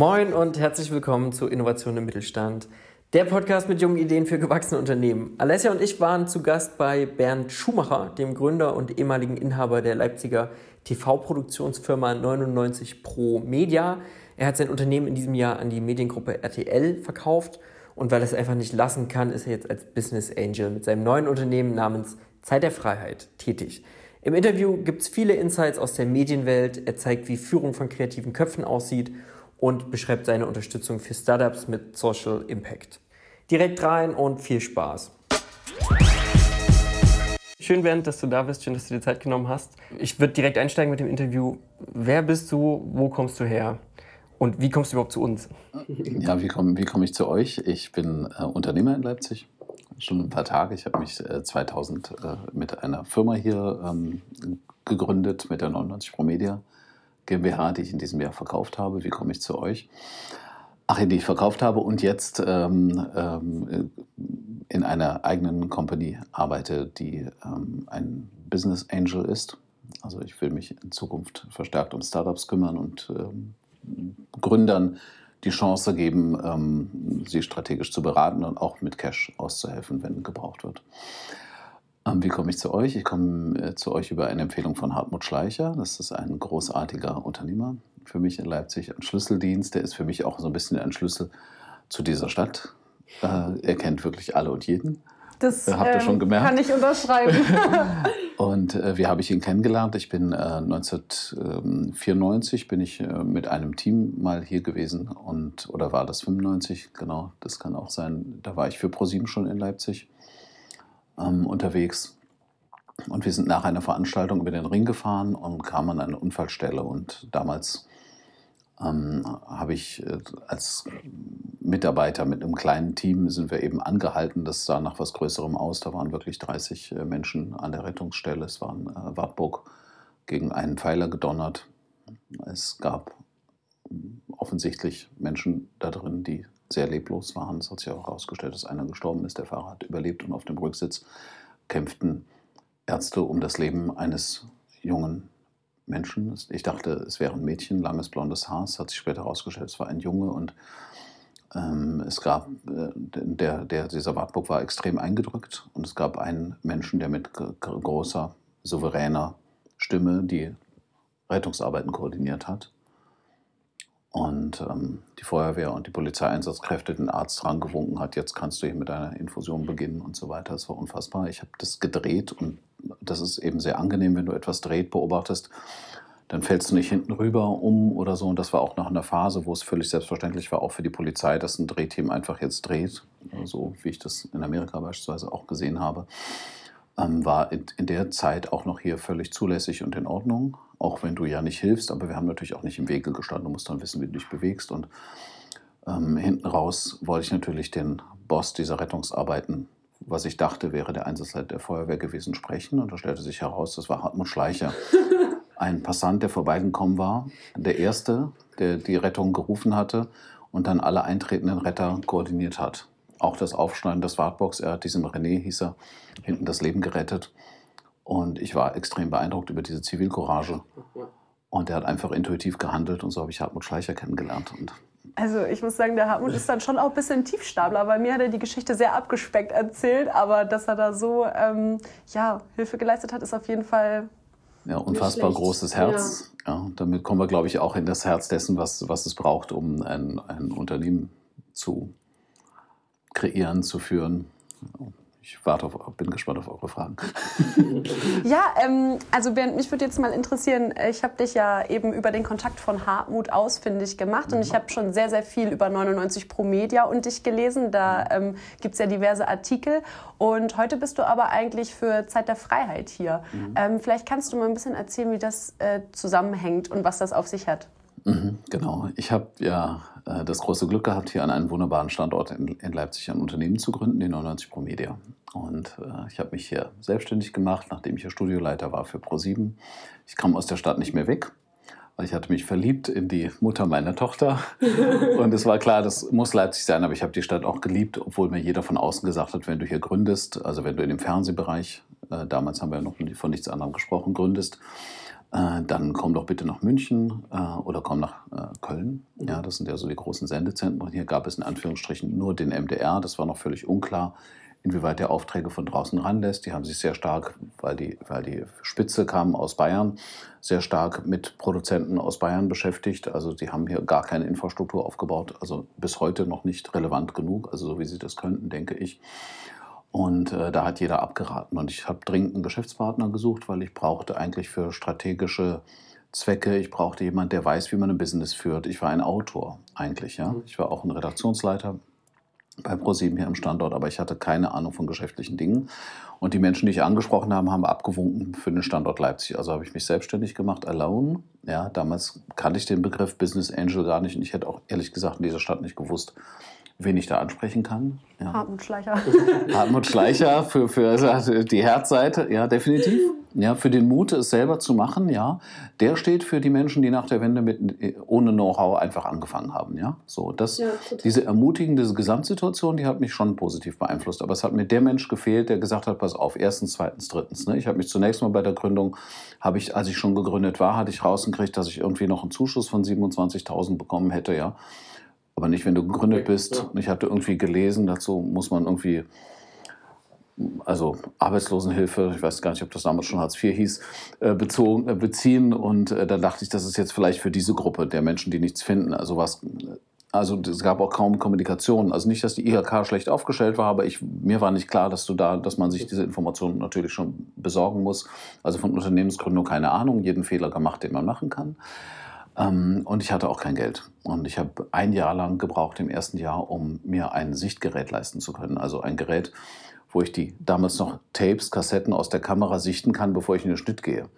Moin und herzlich willkommen zu Innovation im Mittelstand, der Podcast mit jungen Ideen für gewachsene Unternehmen. Alessia und ich waren zu Gast bei Bernd Schumacher, dem Gründer und ehemaligen Inhaber der Leipziger TV-Produktionsfirma 99 Pro Media. Er hat sein Unternehmen in diesem Jahr an die Mediengruppe RTL verkauft und weil er es einfach nicht lassen kann, ist er jetzt als Business Angel mit seinem neuen Unternehmen namens Zeit der Freiheit tätig. Im Interview gibt es viele Insights aus der Medienwelt. Er zeigt, wie Führung von kreativen Köpfen aussieht und beschreibt seine Unterstützung für Startups mit Social Impact. Direkt rein und viel Spaß. Schön, Bernd, dass du da bist. Schön, dass du dir Zeit genommen hast. Ich würde direkt einsteigen mit dem Interview. Wer bist du? Wo kommst du her? Und wie kommst du überhaupt zu uns? Ja, wie komme wie komm ich zu euch? Ich bin äh, Unternehmer in Leipzig. Schon ein paar Tage. Ich habe mich äh, 2000 äh, mit einer Firma hier ähm, gegründet, mit der 99 Pro Media GmbH, die ich in diesem Jahr verkauft habe. Wie komme ich zu euch? Ach, die ich verkauft habe und jetzt ähm, ähm, in einer eigenen Company arbeite, die ähm, ein Business Angel ist. Also ich will mich in Zukunft verstärkt um Startups kümmern und ähm, Gründern die Chance geben, ähm, sie strategisch zu beraten und auch mit Cash auszuhelfen, wenn gebraucht wird. Ähm, wie komme ich zu euch? Ich komme äh, zu euch über eine Empfehlung von Hartmut Schleicher. Das ist ein großartiger Unternehmer für mich in Leipzig. Ein Schlüsseldienst, der ist für mich auch so ein bisschen ein Schlüssel zu dieser Stadt. Äh, er kennt wirklich alle und jeden. Das äh, habt ihr schon ähm, gemerkt. kann ich unterschreiben. und äh, wie habe ich ihn kennengelernt? Ich bin äh, 1994 bin ich äh, mit einem Team mal hier gewesen und oder war das 95? Genau, das kann auch sein. Da war ich für ProSieben schon in Leipzig ähm, unterwegs. Und wir sind nach einer Veranstaltung über den Ring gefahren und kamen an eine Unfallstelle. Und damals ähm, habe ich äh, als Mitarbeiter mit einem kleinen Team sind wir eben angehalten. Das sah nach was Größerem aus. Da waren wirklich 30 äh, Menschen an der Rettungsstelle. Es war ein äh, Wartburg gegen einen Pfeiler gedonnert. Es gab offensichtlich Menschen da drin, die sehr leblos waren. Es hat sich auch herausgestellt, dass einer gestorben ist. Der Fahrer hat überlebt und auf dem Rücksitz kämpften Ärzte um das Leben eines jungen Menschen. Ich dachte, es wäre ein Mädchen, langes blondes Haar. Es hat sich später herausgestellt, es war ein Junge und ähm, es gab, äh, der, der, dieser Wartburg war extrem eingedrückt und es gab einen Menschen, der mit großer, souveräner Stimme die Rettungsarbeiten koordiniert hat und ähm, die Feuerwehr und die Polizeieinsatzkräfte den Arzt dran gewunken hat, jetzt kannst du hier mit deiner Infusion beginnen und so weiter. Das war unfassbar. Ich habe das gedreht und das ist eben sehr angenehm, wenn du etwas dreht, beobachtest. Dann fällst du nicht hinten rüber um oder so. Und das war auch noch eine Phase, wo es völlig selbstverständlich war, auch für die Polizei, dass ein Drehteam einfach jetzt dreht. So wie ich das in Amerika beispielsweise auch gesehen habe. Ähm, war in, in der Zeit auch noch hier völlig zulässig und in Ordnung auch wenn du ja nicht hilfst, aber wir haben natürlich auch nicht im Wege gestanden. Du musst dann wissen, wie du dich bewegst. Und ähm, hinten raus wollte ich natürlich den Boss dieser Rettungsarbeiten, was ich dachte, wäre der Einsatzleiter der Feuerwehr gewesen, sprechen. Und da stellte sich heraus, das war Hartmut Schleicher. Ein Passant, der vorbeigekommen war, der Erste, der die Rettung gerufen hatte und dann alle eintretenden Retter koordiniert hat. Auch das Aufschneiden des Wartbox, er hat diesem René, hieß er, hinten das Leben gerettet. Und ich war extrem beeindruckt über diese Zivilcourage. Und er hat einfach intuitiv gehandelt und so habe ich Hartmut Schleicher kennengelernt. Und also ich muss sagen, der Hartmut ist dann schon auch ein bisschen Tiefstapler. Bei mir hat er die Geschichte sehr abgespeckt erzählt, aber dass er da so ähm, ja, Hilfe geleistet hat, ist auf jeden Fall ja, unfassbar großes Herz. Ja. ja. damit kommen wir, glaube ich, auch in das Herz dessen, was, was es braucht, um ein, ein Unternehmen zu kreieren, zu führen ich warte auf, bin gespannt auf eure Fragen. ja, ähm, also Bernd, mich würde jetzt mal interessieren, ich habe dich ja eben über den Kontakt von Hartmut ausfindig gemacht und ich habe schon sehr, sehr viel über 99 Pro Media und dich gelesen. Da ähm, gibt es ja diverse Artikel und heute bist du aber eigentlich für Zeit der Freiheit hier. Mhm. Ähm, vielleicht kannst du mal ein bisschen erzählen, wie das äh, zusammenhängt und was das auf sich hat. Mhm, genau. Ich habe ja äh, das große Glück gehabt, hier an einem wunderbaren Standort in, in Leipzig ein Unternehmen zu gründen, die 99 Pro Media. Und äh, ich habe mich hier selbstständig gemacht, nachdem ich hier Studioleiter war für Pro7. Ich kam aus der Stadt nicht mehr weg, weil ich hatte mich verliebt in die Mutter meiner Tochter. Und es war klar, das muss Leipzig sein, aber ich habe die Stadt auch geliebt, obwohl mir jeder von außen gesagt hat, wenn du hier gründest, also wenn du in dem Fernsehbereich, äh, damals haben wir noch von nichts anderem gesprochen, gründest, Äh, dann komm doch bitte nach München äh, oder komm nach äh, Köln. Ja, das sind ja so die großen Sendezentren. Hier gab es in Anführungsstrichen nur den MDR. Das war noch völlig unklar, inwieweit der Aufträge von draußen ranlässt. Die haben sich sehr stark, weil die, weil die Spitze kam aus Bayern, sehr stark mit Produzenten aus Bayern beschäftigt. Also die haben hier gar keine Infrastruktur aufgebaut. Also bis heute noch nicht relevant genug, also so wie sie das könnten, denke ich. Und äh, da hat jeder abgeraten. Und ich habe dringend einen Geschäftspartner gesucht, weil ich brauchte eigentlich für strategische Zwecke, ich brauchte jemanden, der weiß, wie man ein Business führt. Ich war ein Autor eigentlich, ja. Ich war auch ein Redaktionsleiter bei ProSieben hier am Standort, aber ich hatte keine Ahnung von geschäftlichen Dingen. Und die Menschen, die ich angesprochen habe, haben abgewunken für den Standort Leipzig. Also habe ich mich selbstständig gemacht, alone. Ja, damals kannte ich den Begriff Business Angel gar nicht und ich hätte auch ehrlich gesagt in dieser Stadt nicht gewusst, wen ich da ansprechen kann. Ja. Hartmut Schleicher. Hartmut Schleicher für, für die Herzseite, ja, definitiv. Ja, für den Mut, es selber zu machen, ja. Der steht für die Menschen, die nach der Wende mit, ohne Know-how einfach angefangen haben, ja. So, das, ja, diese ermutigende Gesamtsituation, die hat mich schon positiv beeinflusst. Aber es hat mir der Mensch gefehlt, der gesagt hat, pass auf, erstens, zweitens, drittens. Ne? Ich habe mich zunächst mal bei der Gründung, habe ich, als ich schon gegründet war, hatte ich rausgekriegt, dass ich irgendwie noch einen Zuschuss von 27.000 bekommen hätte, ja. Aber nicht, wenn du gegründet bist. Ja. Ich hatte irgendwie gelesen, dazu muss man irgendwie, also Arbeitslosenhilfe, ich weiß gar nicht, ob das damals schon Hartz IV hieß, äh, bezogen, äh, beziehen. Und äh, da dachte ich, das ist jetzt vielleicht für diese Gruppe der Menschen, die nichts finden. Also was. Also es gab auch kaum Kommunikation. Also nicht, dass die IHK schlecht aufgestellt war, aber ich, mir war nicht klar, dass du da, dass man sich diese Informationen natürlich schon besorgen muss. Also von Unternehmensgründung keine Ahnung, jeden Fehler gemacht, den man machen kann. Ähm, und ich hatte auch kein Geld. Und ich habe ein Jahr lang gebraucht im ersten Jahr, um mir ein Sichtgerät leisten zu können. Also ein Gerät, wo ich die damals noch Tapes, Kassetten aus der Kamera sichten kann, bevor ich in den Schnitt gehe.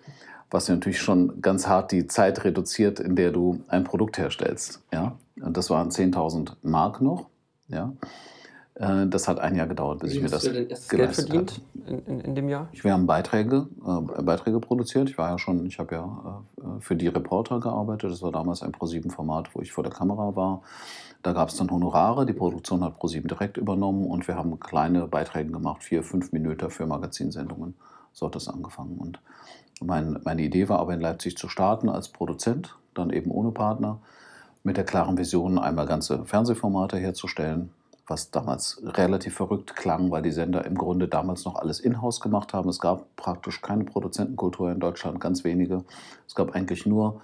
Was natürlich schon ganz hart die Zeit reduziert, in der du ein Produkt herstellst. Ja? Und das waren 10.000 Mark noch. Ja? Äh, das hat ein Jahr gedauert, bis Wie ich mir das denn Geld verdient in, in, in, dem Jahr? Wir haben Beiträge, äh, Beiträge produziert. Ich war ja schon, ich habe ja äh, für die Reporter gearbeitet. Das war damals ein Pro7-Format, wo ich vor der Kamera war. Da gab es dann Honorare. Die Produktion hat Pro7 direkt übernommen und wir haben kleine Beiträge gemacht, vier, fünf Minuten für Magazinsendungen. So hat das angefangen. Und mein, meine Idee war aber in Leipzig zu starten als Produzent, dann eben ohne Partner, mit der klaren Vision, einmal ganze Fernsehformate herzustellen, was damals relativ verrückt klang, weil die Sender im Grunde damals noch alles in-house gemacht haben. Es gab praktisch keine Produzentenkultur in Deutschland, ganz wenige. Es gab eigentlich nur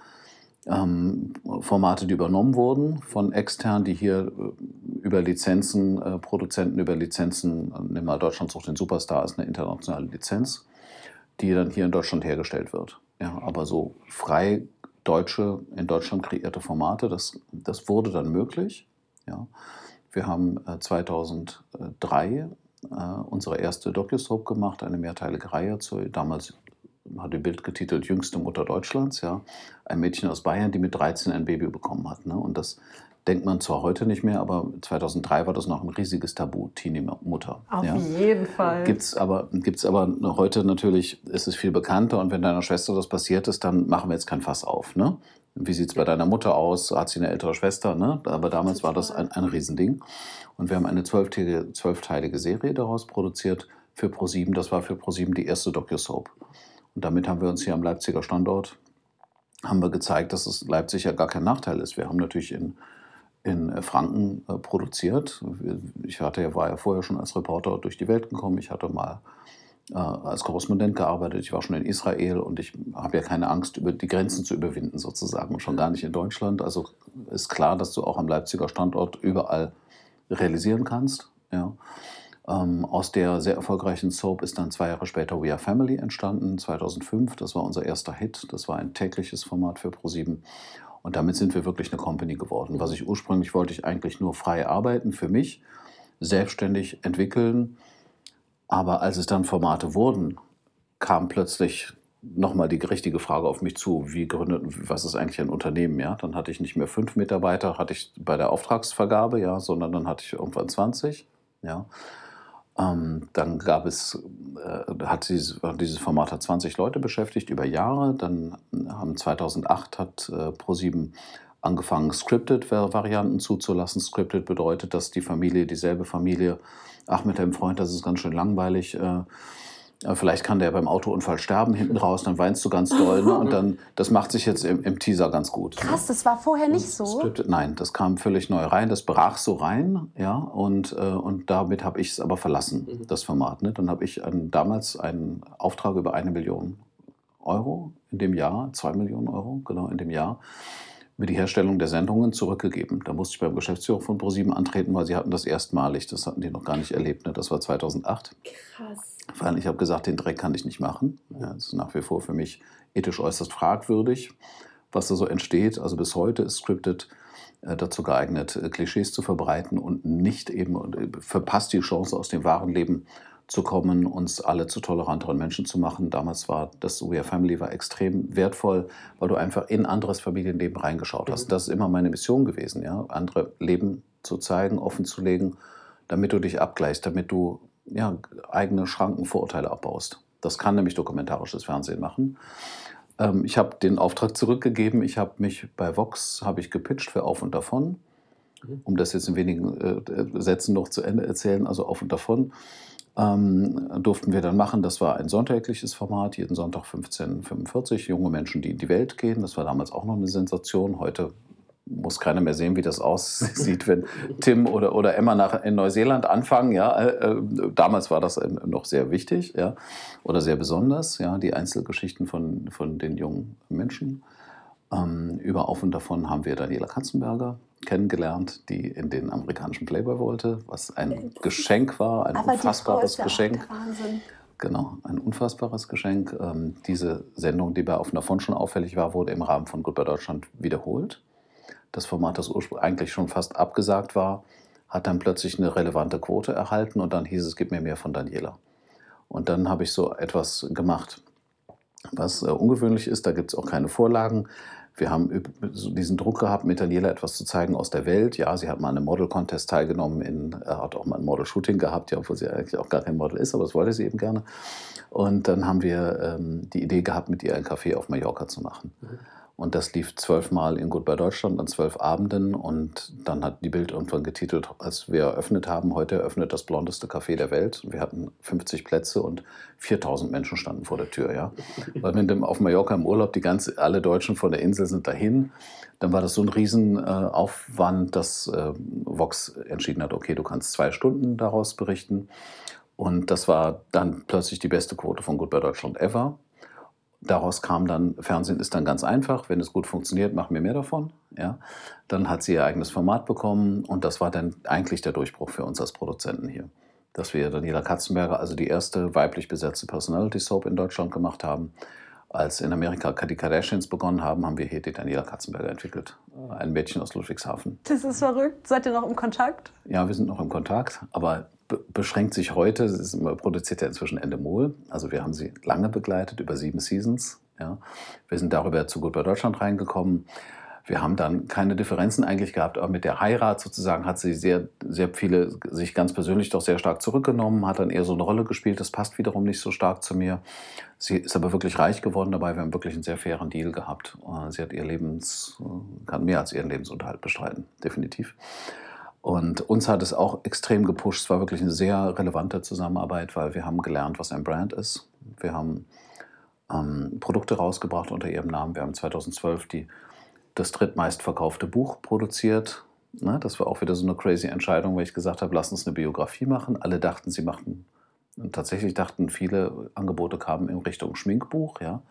ähm, Formate, die übernommen wurden von extern, die hier äh, über Lizenzen, äh, Produzenten über Lizenzen, äh, nimm mal Deutschland sucht den Superstar, ist eine internationale Lizenz, die dann hier in Deutschland hergestellt wird. Ja, aber so frei deutsche, in Deutschland kreierte Formate, das, das wurde dann möglich. Ja. Wir haben 2003 äh, äh, unsere erste DocuSoap gemacht, eine mehrteilige Reihe. Zu, damals hat die Bild getitelt Jüngste Mutter Deutschlands. Ja. Ein Mädchen aus Bayern, die mit 13 ein Baby bekommen hat. Ne? Und das denkt man zwar heute nicht mehr, aber 2003 war das noch ein riesiges Tabu, Teenie-Mutter. Auf ja. jeden Fall. Gibt es aber, gibt's aber heute natürlich, ist es viel bekannter und wenn deiner Schwester das passiert ist, dann machen wir jetzt kein Fass auf. Ne? Wie sieht es bei deiner Mutter aus? Hat sie eine ältere Schwester? Ne? Aber damals war das ein, ein Riesending. Und wir haben eine zwölfteilige, zwölfteilige Serie daraus produziert für ProSieben. Das war für ProSieben die erste DocuSoap. Und damit haben wir uns hier am Leipziger Standort haben wir gezeigt, dass es Leipzig ja gar kein Nachteil ist. Wir haben natürlich in, in Franken äh, produziert. Ich hatte, war ja vorher schon als Reporter durch die Welt gekommen. Ich hatte mal äh, als Korrespondent gearbeitet. Ich war schon in Israel und ich habe ja keine Angst, über die Grenzen zu überwinden sozusagen und schon gar nicht in Deutschland. Also ist klar, dass du auch am Leipziger Standort überall realisieren kannst. Ja. Ähm, aus der sehr erfolgreichen Soap ist dann zwei Jahre später We Are Family entstanden, 2005. Das war unser erster Hit. Das war ein tägliches Format für ProSieben. Und damit sind wir wirklich eine Company geworden. Was ich ursprünglich wollte, ich eigentlich nur frei arbeiten für mich, selbstständig entwickeln aber als es dann Formate wurden, kam plötzlich nochmal die richtige Frage auf mich zu, wie gründet, was ist eigentlich ein Unternehmen, ja? Dann hatte ich nicht mehr fünf Mitarbeiter, hatte ich bei der Auftragsvergabe, ja, sondern dann hatte ich irgendwann 20, ja. Ähm, dann gab es, äh, hat dieses, dieses Format hat 20 Leute beschäftigt über Jahre. Dann haben 2008 hat äh, ProSieben angefangen, Scripted-Varianten zuzulassen. Scripted bedeutet, dass die Familie, dieselbe Familie ach, mit deinem Freund, das ist ganz schön langweilig. Äh, Vielleicht kann der beim Autounfall sterben hinten raus, dann weinst du ganz doll. Ne? Und dann, das macht sich jetzt im, im Teaser ganz gut. Krass, das war vorher nicht so. Skriptet, nein, das kam völlig neu rein. Das brach so rein, ja. Und, äh, und damit habe ich es aber verlassen, mhm. das Format. Ne? Dann habe ich einen, damals einen Auftrag über eine Million Euro in dem Jahr, zwei Millionen Euro, genau in dem Jahr mir die Herstellung der Sendungen zurückgegeben. Da musste ich beim Geschäftsführer von ProSieben antreten, weil sie hatten das erstmalig. Das hatten die noch gar nicht erlebt. Ne? Das war 2008. Krass. Weil ich habe gesagt, den Dreck kann ich nicht machen. Ja, das ist nach wie vor für mich ethisch äußerst fragwürdig, was da so entsteht. Also bis heute ist Scripted äh, dazu geeignet, äh, Klischees zu verbreiten und nicht eben äh, verpasst die Chance aus dem wahren Leben zu kommen, uns alle zu toleranteren Menschen zu machen. Damals war das We Are Family war extrem wertvoll, weil du einfach in anderes Familienleben reingeschaut hast. Mhm. Das ist immer meine Mission gewesen, ja, andere Leben zu zeigen, offen zu legen, damit du dich abgleichst, damit du ja, eigene Schranken, Vorurteile abbaust. Das kann nämlich dokumentarisches Fernsehen machen. Ähm, ich habe den Auftrag zurückgegeben. Ich habe mich bei Vox habe ich gepitcht für Auf und Davon. Mhm. Um das jetzt in wenigen äh, Sätzen noch zu Ende erzählen, also Auf und Davon ähm, durften wir dann machen. Das war ein sonntägliches Format, jeden Sonntag 15.45 junge Menschen, die in die Welt gehen. Das war damals auch noch eine Sensation. Heute muss keiner mehr sehen, wie das aussieht, wenn Tim oder, oder Emma nach, in Neuseeland anfangen. Ja, äh, äh damals war das äh, noch sehr wichtig ja, oder sehr besonders, ja, die Einzelgeschichten von, von den jungen Menschen. Ähm, über Auf und Davon haben wir Daniela Katzenberger kennengelernt, die in den amerikanischen Playboy wollte, was ein Geschenk war, ein Aber unfassbares Geschenk. Wahnsinn. Genau, ein unfassbares Geschenk. Ähm, diese Sendung, die bei Auf und Davon schon auffällig war, wurde im Rahmen von Goodbye Deutschland wiederholt. Das Format, das ursprünglich eigentlich schon fast abgesagt war, hat dann plötzlich eine relevante Quote erhalten und dann hieß es, gib mir mehr von Daniela. Und dann habe ich so etwas gemacht, was äh, ungewöhnlich ist. Da gibt es auch keine Vorlagen. Wir haben diesen Druck gehabt, mit Daniela etwas zu zeigen aus der Welt. Ja, sie hat mal an einem Model-Contest teilgenommen, in, hat auch mal ein Model-Shooting gehabt, ja, obwohl sie eigentlich auch gar kein Model ist, aber das wollte sie eben gerne. Und dann haben wir ähm, die Idee gehabt, mit ihr ein Café auf Mallorca zu machen. Mhm. Und das lief zwölfmal in Goodbye Deutschland an zwölf Abenden. Und dann hat die Bild irgendwann getitelt, als wir eröffnet haben, heute eröffnet das blondeste Café der Welt. Wir hatten 50 Plätze und 4000 Menschen standen vor der Tür. Ja? Weil wenn du auf Mallorca im Urlaub, die ganze, alle Deutschen von der Insel sind dahin, dann war das so ein Riesenaufwand, dass äh, Vox entschieden hat, okay, du kannst zwei Stunden daraus berichten. Und das war dann plötzlich die beste Quote von Goodbye Deutschland ever. Daraus kam dann, Fernsehen ist dann ganz einfach, wenn es gut funktioniert, machen wir mehr davon. Ja. Dann hat sie ihr eigenes Format bekommen und das war dann eigentlich der Durchbruch für uns als Produzenten hier. Dass wir Daniela Katzenberger, also die erste weiblich besetzte Personality Soap in Deutschland gemacht haben. Als in Amerika die Kardashians begonnen haben, haben wir hier die Daniela Katzenberger entwickelt. Ein Mädchen aus Ludwigshafen. Das ist verrückt. Seid ihr noch im Kontakt? Ja, wir sind noch im Kontakt, aber beschränkt sich heute, ist, produziert ja inzwischen Endemol, also wir haben sie lange begleitet, über sieben Seasons. Ja. Wir sind darüber zu Gut bei Deutschland reingekommen. Wir haben dann keine Differenzen eigentlich gehabt, aber mit der Heirat sozusagen hat sie sehr, sehr viele sich ganz persönlich doch sehr stark zurückgenommen, hat dann eher so eine Rolle gespielt. Das passt wiederum nicht so stark zu mir. Sie ist aber wirklich reich geworden dabei. Wir haben wirklich einen sehr fairen Deal gehabt. Sie hat ihr Lebens, kann mehr als ihren Lebensunterhalt bestreiten, definitiv. Und uns hat es auch extrem gepusht. Es war wirklich eine sehr relevante Zusammenarbeit, weil wir haben gelernt, was ein Brand ist. Wir haben ähm, Produkte rausgebracht unter ihrem Namen. Wir haben 2012 die, das drittmeistverkaufte Buch produziert. Ne, das war auch wieder so eine crazy Entscheidung, weil ich gesagt habe, lass uns eine Biografie machen. Alle dachten, sie machten, tatsächlich dachten viele Angebote kamen in Richtung Schminkbuch. Ja.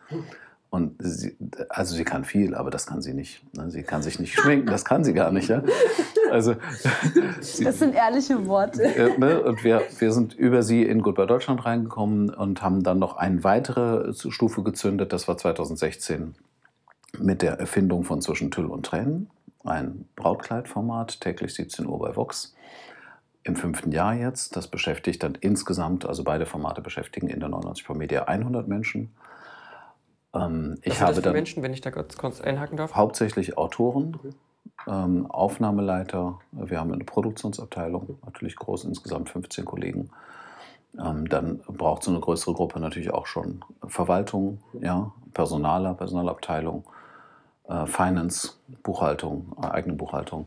Und sie, also sie kann viel, aber das kann sie nicht. Ne? Sie kann sich nicht schminken, das kann sie gar nicht. Ja? Also, das sind ehrliche Worte. Ne? Und wir, wir sind über sie in Goodbye Deutschland reingekommen und haben dann noch eine weitere Stufe gezündet. Das war 2016 mit der Erfindung von Zwischen Tüll und Tränen. Ein Brautkleidformat, täglich 17 Uhr bei Vox. Im fünften Jahr jetzt. Das beschäftigt dann insgesamt, also beide Formate beschäftigen in der 99 Pro Media 100 Menschen. Ähm, Was ich habe dann Menschen, wenn ich da kurz einhaken darf? Hauptsächlich Autoren, ähm, Aufnahmeleiter. Wir haben eine Produktionsabteilung, natürlich groß, insgesamt 15 Kollegen. Ähm, dann braucht so eine größere Gruppe natürlich auch schon Verwaltung, ja, Personaler, Personalabteilung, äh, Finance, Buchhaltung, äh, eigene Buchhaltung.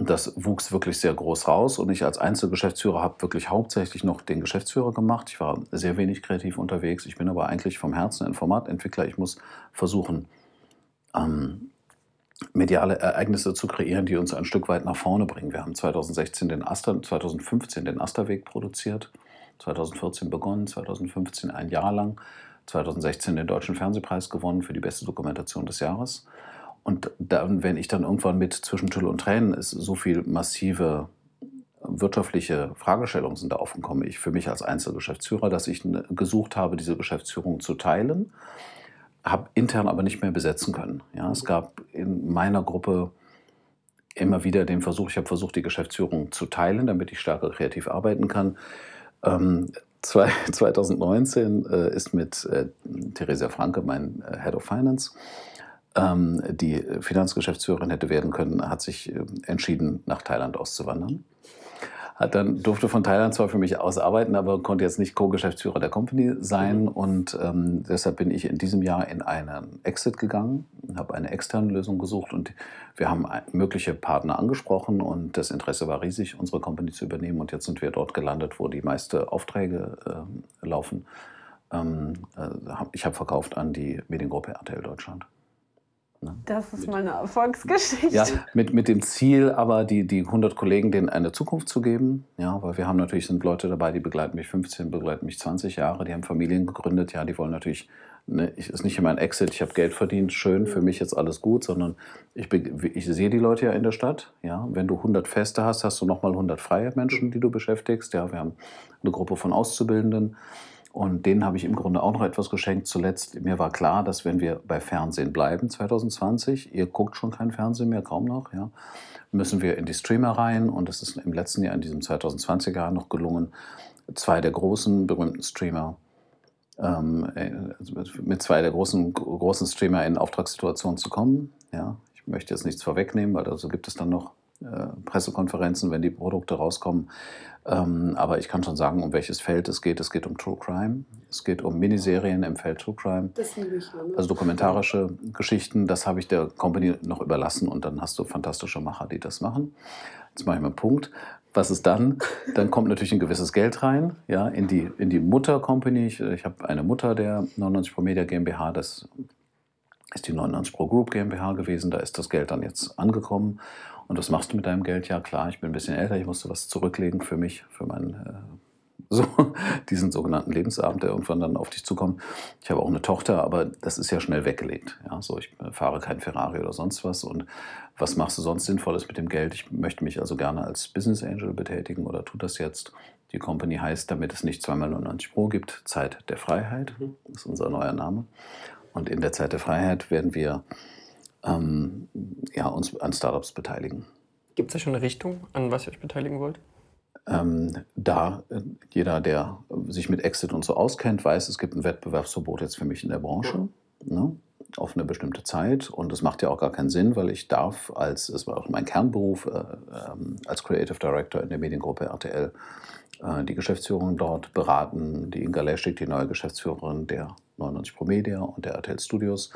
Das wuchs wirklich sehr groß raus und ich als Einzelgeschäftsführer habe wirklich hauptsächlich noch den Geschäftsführer gemacht. Ich war sehr wenig kreativ unterwegs. Ich bin aber eigentlich vom Herzen ein Formatentwickler. Ich muss versuchen, ähm, mediale Ereignisse zu kreieren, die uns ein Stück weit nach vorne bringen. Wir haben 2016 den Aster, 2015 den Asterweg produziert, 2014 begonnen, 2015 ein Jahr lang, 2016 den Deutschen Fernsehpreis gewonnen für die beste Dokumentation des Jahres. Und dann, wenn ich dann irgendwann mit zwischen Tüll und Tränen ist, so viel massive wirtschaftliche Fragestellungen sind da aufgekommen, ich für mich als Einzelgeschäftsführer, dass ich gesucht habe, diese Geschäftsführung zu teilen, habe intern aber nicht mehr besetzen können. Ja, es gab in meiner Gruppe immer wieder den Versuch, ich habe versucht, die Geschäftsführung zu teilen, damit ich stärker kreativ arbeiten kann. Ähm, 2019 äh, ist mit äh, Theresia Franke, mein äh, Head of Finance, die Finanzgeschäftsführerin hätte werden können, hat sich äh, entschieden, nach Thailand auszuwandern. Hat dann, durfte von Thailand zwar für mich ausarbeiten, aber konnte jetzt nicht Co-Geschäftsführer der Company sein. Mhm. Und ähm, deshalb bin ich in diesem Jahr in einen Exit gegangen, habe eine externe Lösung gesucht und wir haben mögliche Partner angesprochen und das Interesse war riesig, unsere Company zu übernehmen. Und jetzt sind wir dort gelandet, wo die meisten Aufträge äh, laufen. Ähm, äh, ich habe verkauft an die Mediengruppe RTL Deutschland. Ne? Das ist meine Erfolgsgeschichte. Ja, mit, mit dem Ziel, aber die, die 100 Kollegen denen eine Zukunft zu geben. Ja, weil wir haben natürlich, sind Leute dabei, die begleiten mich 15, begleiten mich 20 Jahre, die haben Familien gegründet. Ja, die wollen natürlich, ne, ich, ist nicht immer ein Exit, ich habe Geld verdient, schön, für mich jetzt alles gut, sondern ich, ich sehe die Leute ja in der Stadt. Ja, wenn du 100 Feste hast, hast du nochmal 100 freie Menschen, die du beschäftigst. Ja, wir haben eine Gruppe von Auszubildenden. Und denen habe ich im Grunde auch noch etwas geschenkt. Zuletzt, mir war klar, dass wenn wir bei Fernsehen bleiben 2020, ihr guckt schon kein Fernsehen mehr, kaum noch, ja, müssen wir in die Streamer rein. Und es ist im letzten Jahr, in diesem 2020er Jahr noch gelungen, zwei der großen berühmten Streamer ähm, äh, mit zwei der großen, großen Streamer in Auftragssituationen zu kommen. Ja, ich möchte jetzt nichts vorwegnehmen, weil also gibt es dann noch Pressekonferenzen, wenn die Produkte rauskommen. Ähm, aber ich kann schon sagen, um welches Feld es geht. Es geht um True Crime. Es geht um Miniserien im Feld True Crime. Das liebe ich. Ne? Also dokumentarische Geschichten. Das habe ich der Company noch überlassen und dann hast du fantastische Macher, die das machen. Jetzt mache ich mal einen Punkt. Was ist dann? Dann kommt natürlich ein gewisses Geld rein, ja, in die, in die Mutter-Company. Ich, ich habe eine Mutter der 99 Pro Media GmbH, das ist die 99 Pro Group GmbH gewesen. Da ist das Geld dann jetzt angekommen. Und was machst du mit deinem Geld? Ja, klar, ich bin ein bisschen älter, ich musste was zurücklegen für mich, für meinen, äh, so, diesen sogenannten Lebensabend, der irgendwann dann auf dich zukommt. Ich habe auch eine Tochter, aber das ist ja schnell weggelegt. Ja, so, ich fahre kein Ferrari oder sonst was. Und was machst du sonst Sinnvolles mit dem Geld? Ich möchte mich also gerne als Business Angel betätigen oder tue das jetzt. Die Company heißt, damit es nicht zweimal 99 Pro gibt, Zeit der Freiheit. Das mhm. ist unser neuer Name. Und in der Zeit der Freiheit werden wir ähm, ja, uns an Startups beteiligen. Gibt es da schon eine Richtung, an was ihr euch beteiligen wollt? Ähm, da äh, jeder, der sich mit Exit und so auskennt, weiß, es gibt ein Wettbewerbsverbot jetzt für mich in der Branche. Ne? auf eine bestimmte Zeit. Und das macht ja auch gar keinen Sinn, weil ich darf als, es war auch mein Kernberuf, äh, äh, als Creative Director in der Mediengruppe RTL, äh, die Geschäftsführung dort beraten. Die Inga Leschig, die neue Geschäftsführerin der 99 Pro Media und der RTL Studios,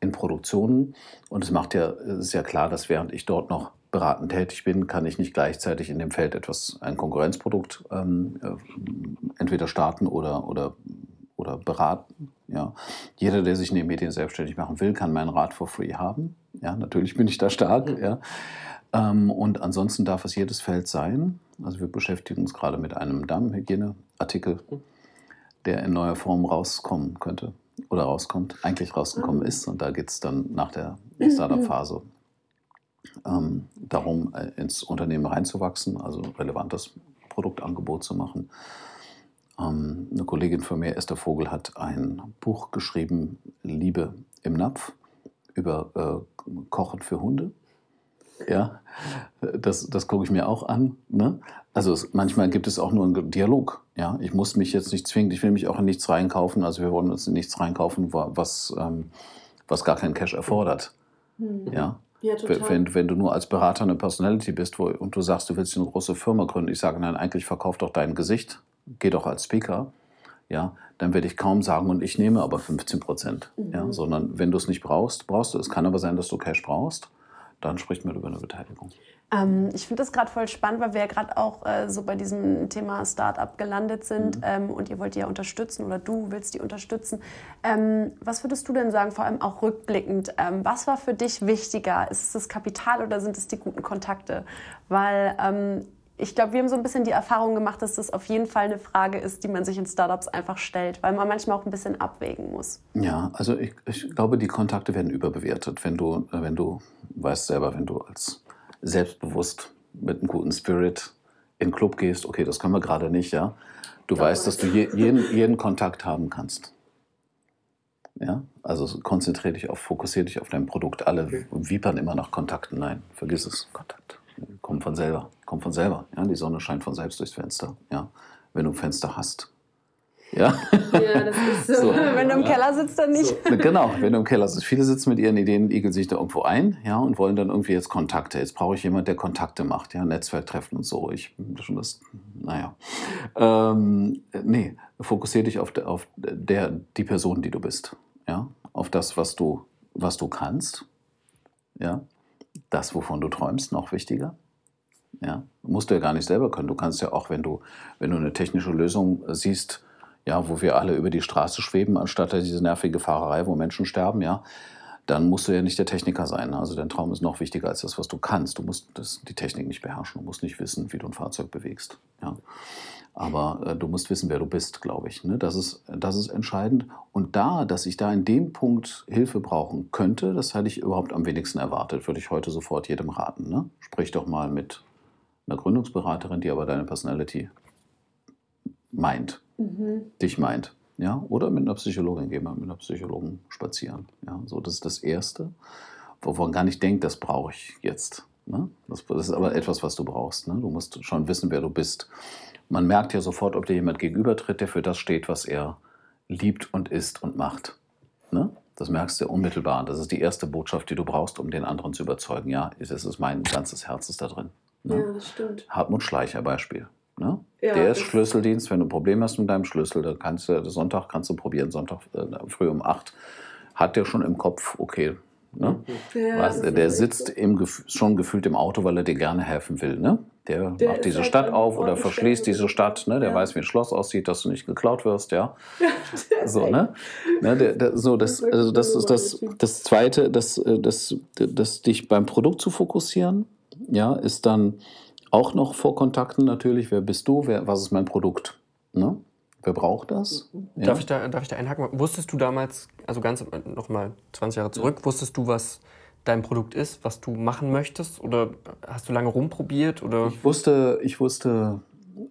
in Produktionen. Und es macht ja, es ist ja klar, dass während ich dort noch beratend tätig bin, kann ich nicht gleichzeitig in dem Feld etwas, ein Konkurrenzprodukt ähm, äh, entweder starten oder, oder, oder beraten. Ja. Jeder, der sich in den Medien selbstständig machen will, kann meinen Rat for free haben. Ja, natürlich bin ich da stark. Ja. Ähm, und ansonsten darf es jedes Feld sein. Also wir beschäftigen uns gerade mit einem Darmhygieneartikel, der in neuer Form rauskommen könnte oder rauskommt, eigentlich rausgekommen ah. ist. Und da geht es dann nach der Startup-Phase ähm, darum, äh, ins Unternehmen reinzuwachsen, also relevantes Produktangebot zu machen. Ähm, eine Kollegin von mir, Esther Vogel, hat ein Buch geschrieben, Liebe im Napf, über äh, Kochen für Hunde. Ja, das, das gucke ich mir auch an. Ne? Also es, manchmal gibt es auch nur einen Dialog. Ja, ich muss mich jetzt nicht zwingen, ich will mich auch in nichts reinkaufen. Also wir wollen uns in nichts reinkaufen, was, ähm, was gar keinen Cash erfordert. Mhm. Ja. Ja, wenn, wenn du nur als Berater eine Personality bist wo, und du sagst, du willst eine große Firma gründen, ich sage, nein, eigentlich verkauf doch dein Gesicht, geh doch als Speaker, ja, dann werde ich kaum sagen, und ich nehme aber 15 Prozent. Mhm. Ja, sondern wenn du es nicht brauchst, brauchst du es. Kann aber sein, dass du Cash brauchst dann spricht man über eine Beteiligung. Ähm, ich finde das gerade voll spannend, weil wir ja gerade auch äh, so bei diesem Thema Startup gelandet sind mhm. ähm, und ihr wollt die ja unterstützen oder du willst die unterstützen. Ähm, was würdest du denn sagen, vor allem auch rückblickend, ähm, was war für dich wichtiger? Ist es das Kapital oder sind es die guten Kontakte? Weil ähm, ich glaube, wir haben so ein bisschen die Erfahrung gemacht, dass das auf jeden Fall eine Frage ist, die man sich in Startups einfach stellt, weil man manchmal auch ein bisschen abwägen muss. Ja, also ich, ich glaube, die Kontakte werden überbewertet. Wenn du, wenn du weißt selber, wenn du als selbstbewusst mit einem guten Spirit in den Club gehst, okay, das können wir gerade nicht, ja. Du ja, weißt, dass du je, jeden, jeden Kontakt haben kannst. Ja, also konzentriere dich auf, fokussiere dich auf dein Produkt. Alle okay. wiepern immer nach Kontakten. Nein, vergiss es. Kontakt. Kommt von selber. Kommt von selber. Ja, die Sonne scheint von selbst durchs Fenster. Ja, wenn du ein Fenster hast. Ja, ja das ist so. so. Wenn du im Keller sitzt, dann nicht. So. Genau, wenn du im Keller sitzt. Viele sitzen mit ihren Ideen, igeln sich da irgendwo ein ja, und wollen dann irgendwie jetzt Kontakte. Jetzt brauche ich jemanden, der Kontakte macht, ja, Netzwerktreffen und so. Ich schon das, naja. Ähm, nee, fokussiere dich auf, auf der, die Person, die du bist. Ja, auf das, was du, was du kannst. Ja, das, wovon du träumst, noch wichtiger. Ja, musst du ja gar nicht selber können. Du kannst ja auch, wenn du, wenn du eine technische Lösung siehst, ja, wo wir alle über die Straße schweben, anstatt diese nervige Fahrerei, wo Menschen sterben, ja, dann musst du ja nicht der Techniker sein. Also dein Traum ist noch wichtiger als das, was du kannst. Du musst das, die Technik nicht beherrschen, du musst nicht wissen, wie du ein Fahrzeug bewegst. Ja. Aber äh, du musst wissen, wer du bist, glaube ich. Ne? Das, ist, das ist entscheidend. Und da, dass ich da in dem Punkt Hilfe brauchen könnte, das hätte ich überhaupt am wenigsten erwartet, würde ich heute sofort jedem raten. Ne? Sprich doch mal mit einer Gründungsberaterin, die aber deine Personality meint mhm. dich meint. Ja? Oder mit einer Psychologin gehen wir mit einer Psychologen spazieren. Ja? So, das ist das Erste, wovon man gar nicht denkt, das brauche ich jetzt. Ne? Das, das, ist aber etwas, was du brauchst. Ne? Du musst schon wissen, wer du bist. Man merkt ja sofort, ob dir jemand gegenübertritt, der für das steht, was er liebt und ist und macht. Ne? Das merkst du unmittelbar. Das ist die erste Botschaft, die du brauchst, um den anderen zu überzeugen. Ja, es ist mein ganzes Herz ist da drin. Ne? Ja, das stimmt. Hartmut Schleicher Beispiel. Ne? Ja, der ist Schlüsseldienst. Wenn du ein Problem hast mit deinem Schlüssel, dann kannst du Sonntag kannst du probieren, Sonntag äh, früh um 8. Hat der schon im Kopf, okay. Ne? Ja, Was, der sitzt im, schon gefühlt im Auto, weil er dir gerne helfen will. Ne? Der, der macht diese halt Stadt auf oder verschließt diese Stadt. Ne? Der ja. weiß, wie ein Schloss aussieht, dass du nicht geklaut wirst. Ja? so, ne? ne der, der, so, das, also das ist das, das Zweite, das, äh, das, das, das, dich beim Produkt zu fokussieren, ja, ist dann auch noch vor Kontakten natürlich, wer bist du, wer, was ist mein Produkt? Ne? Wer braucht das? Ja. Darf, ich da, darf ich da einhaken? Wusstest du damals, also ganz noch mal 20 Jahre zurück, wusstest du, was dein Produkt ist, was du machen möchtest? Oder hast du lange rumprobiert? Oder? Ich, wusste, ich wusste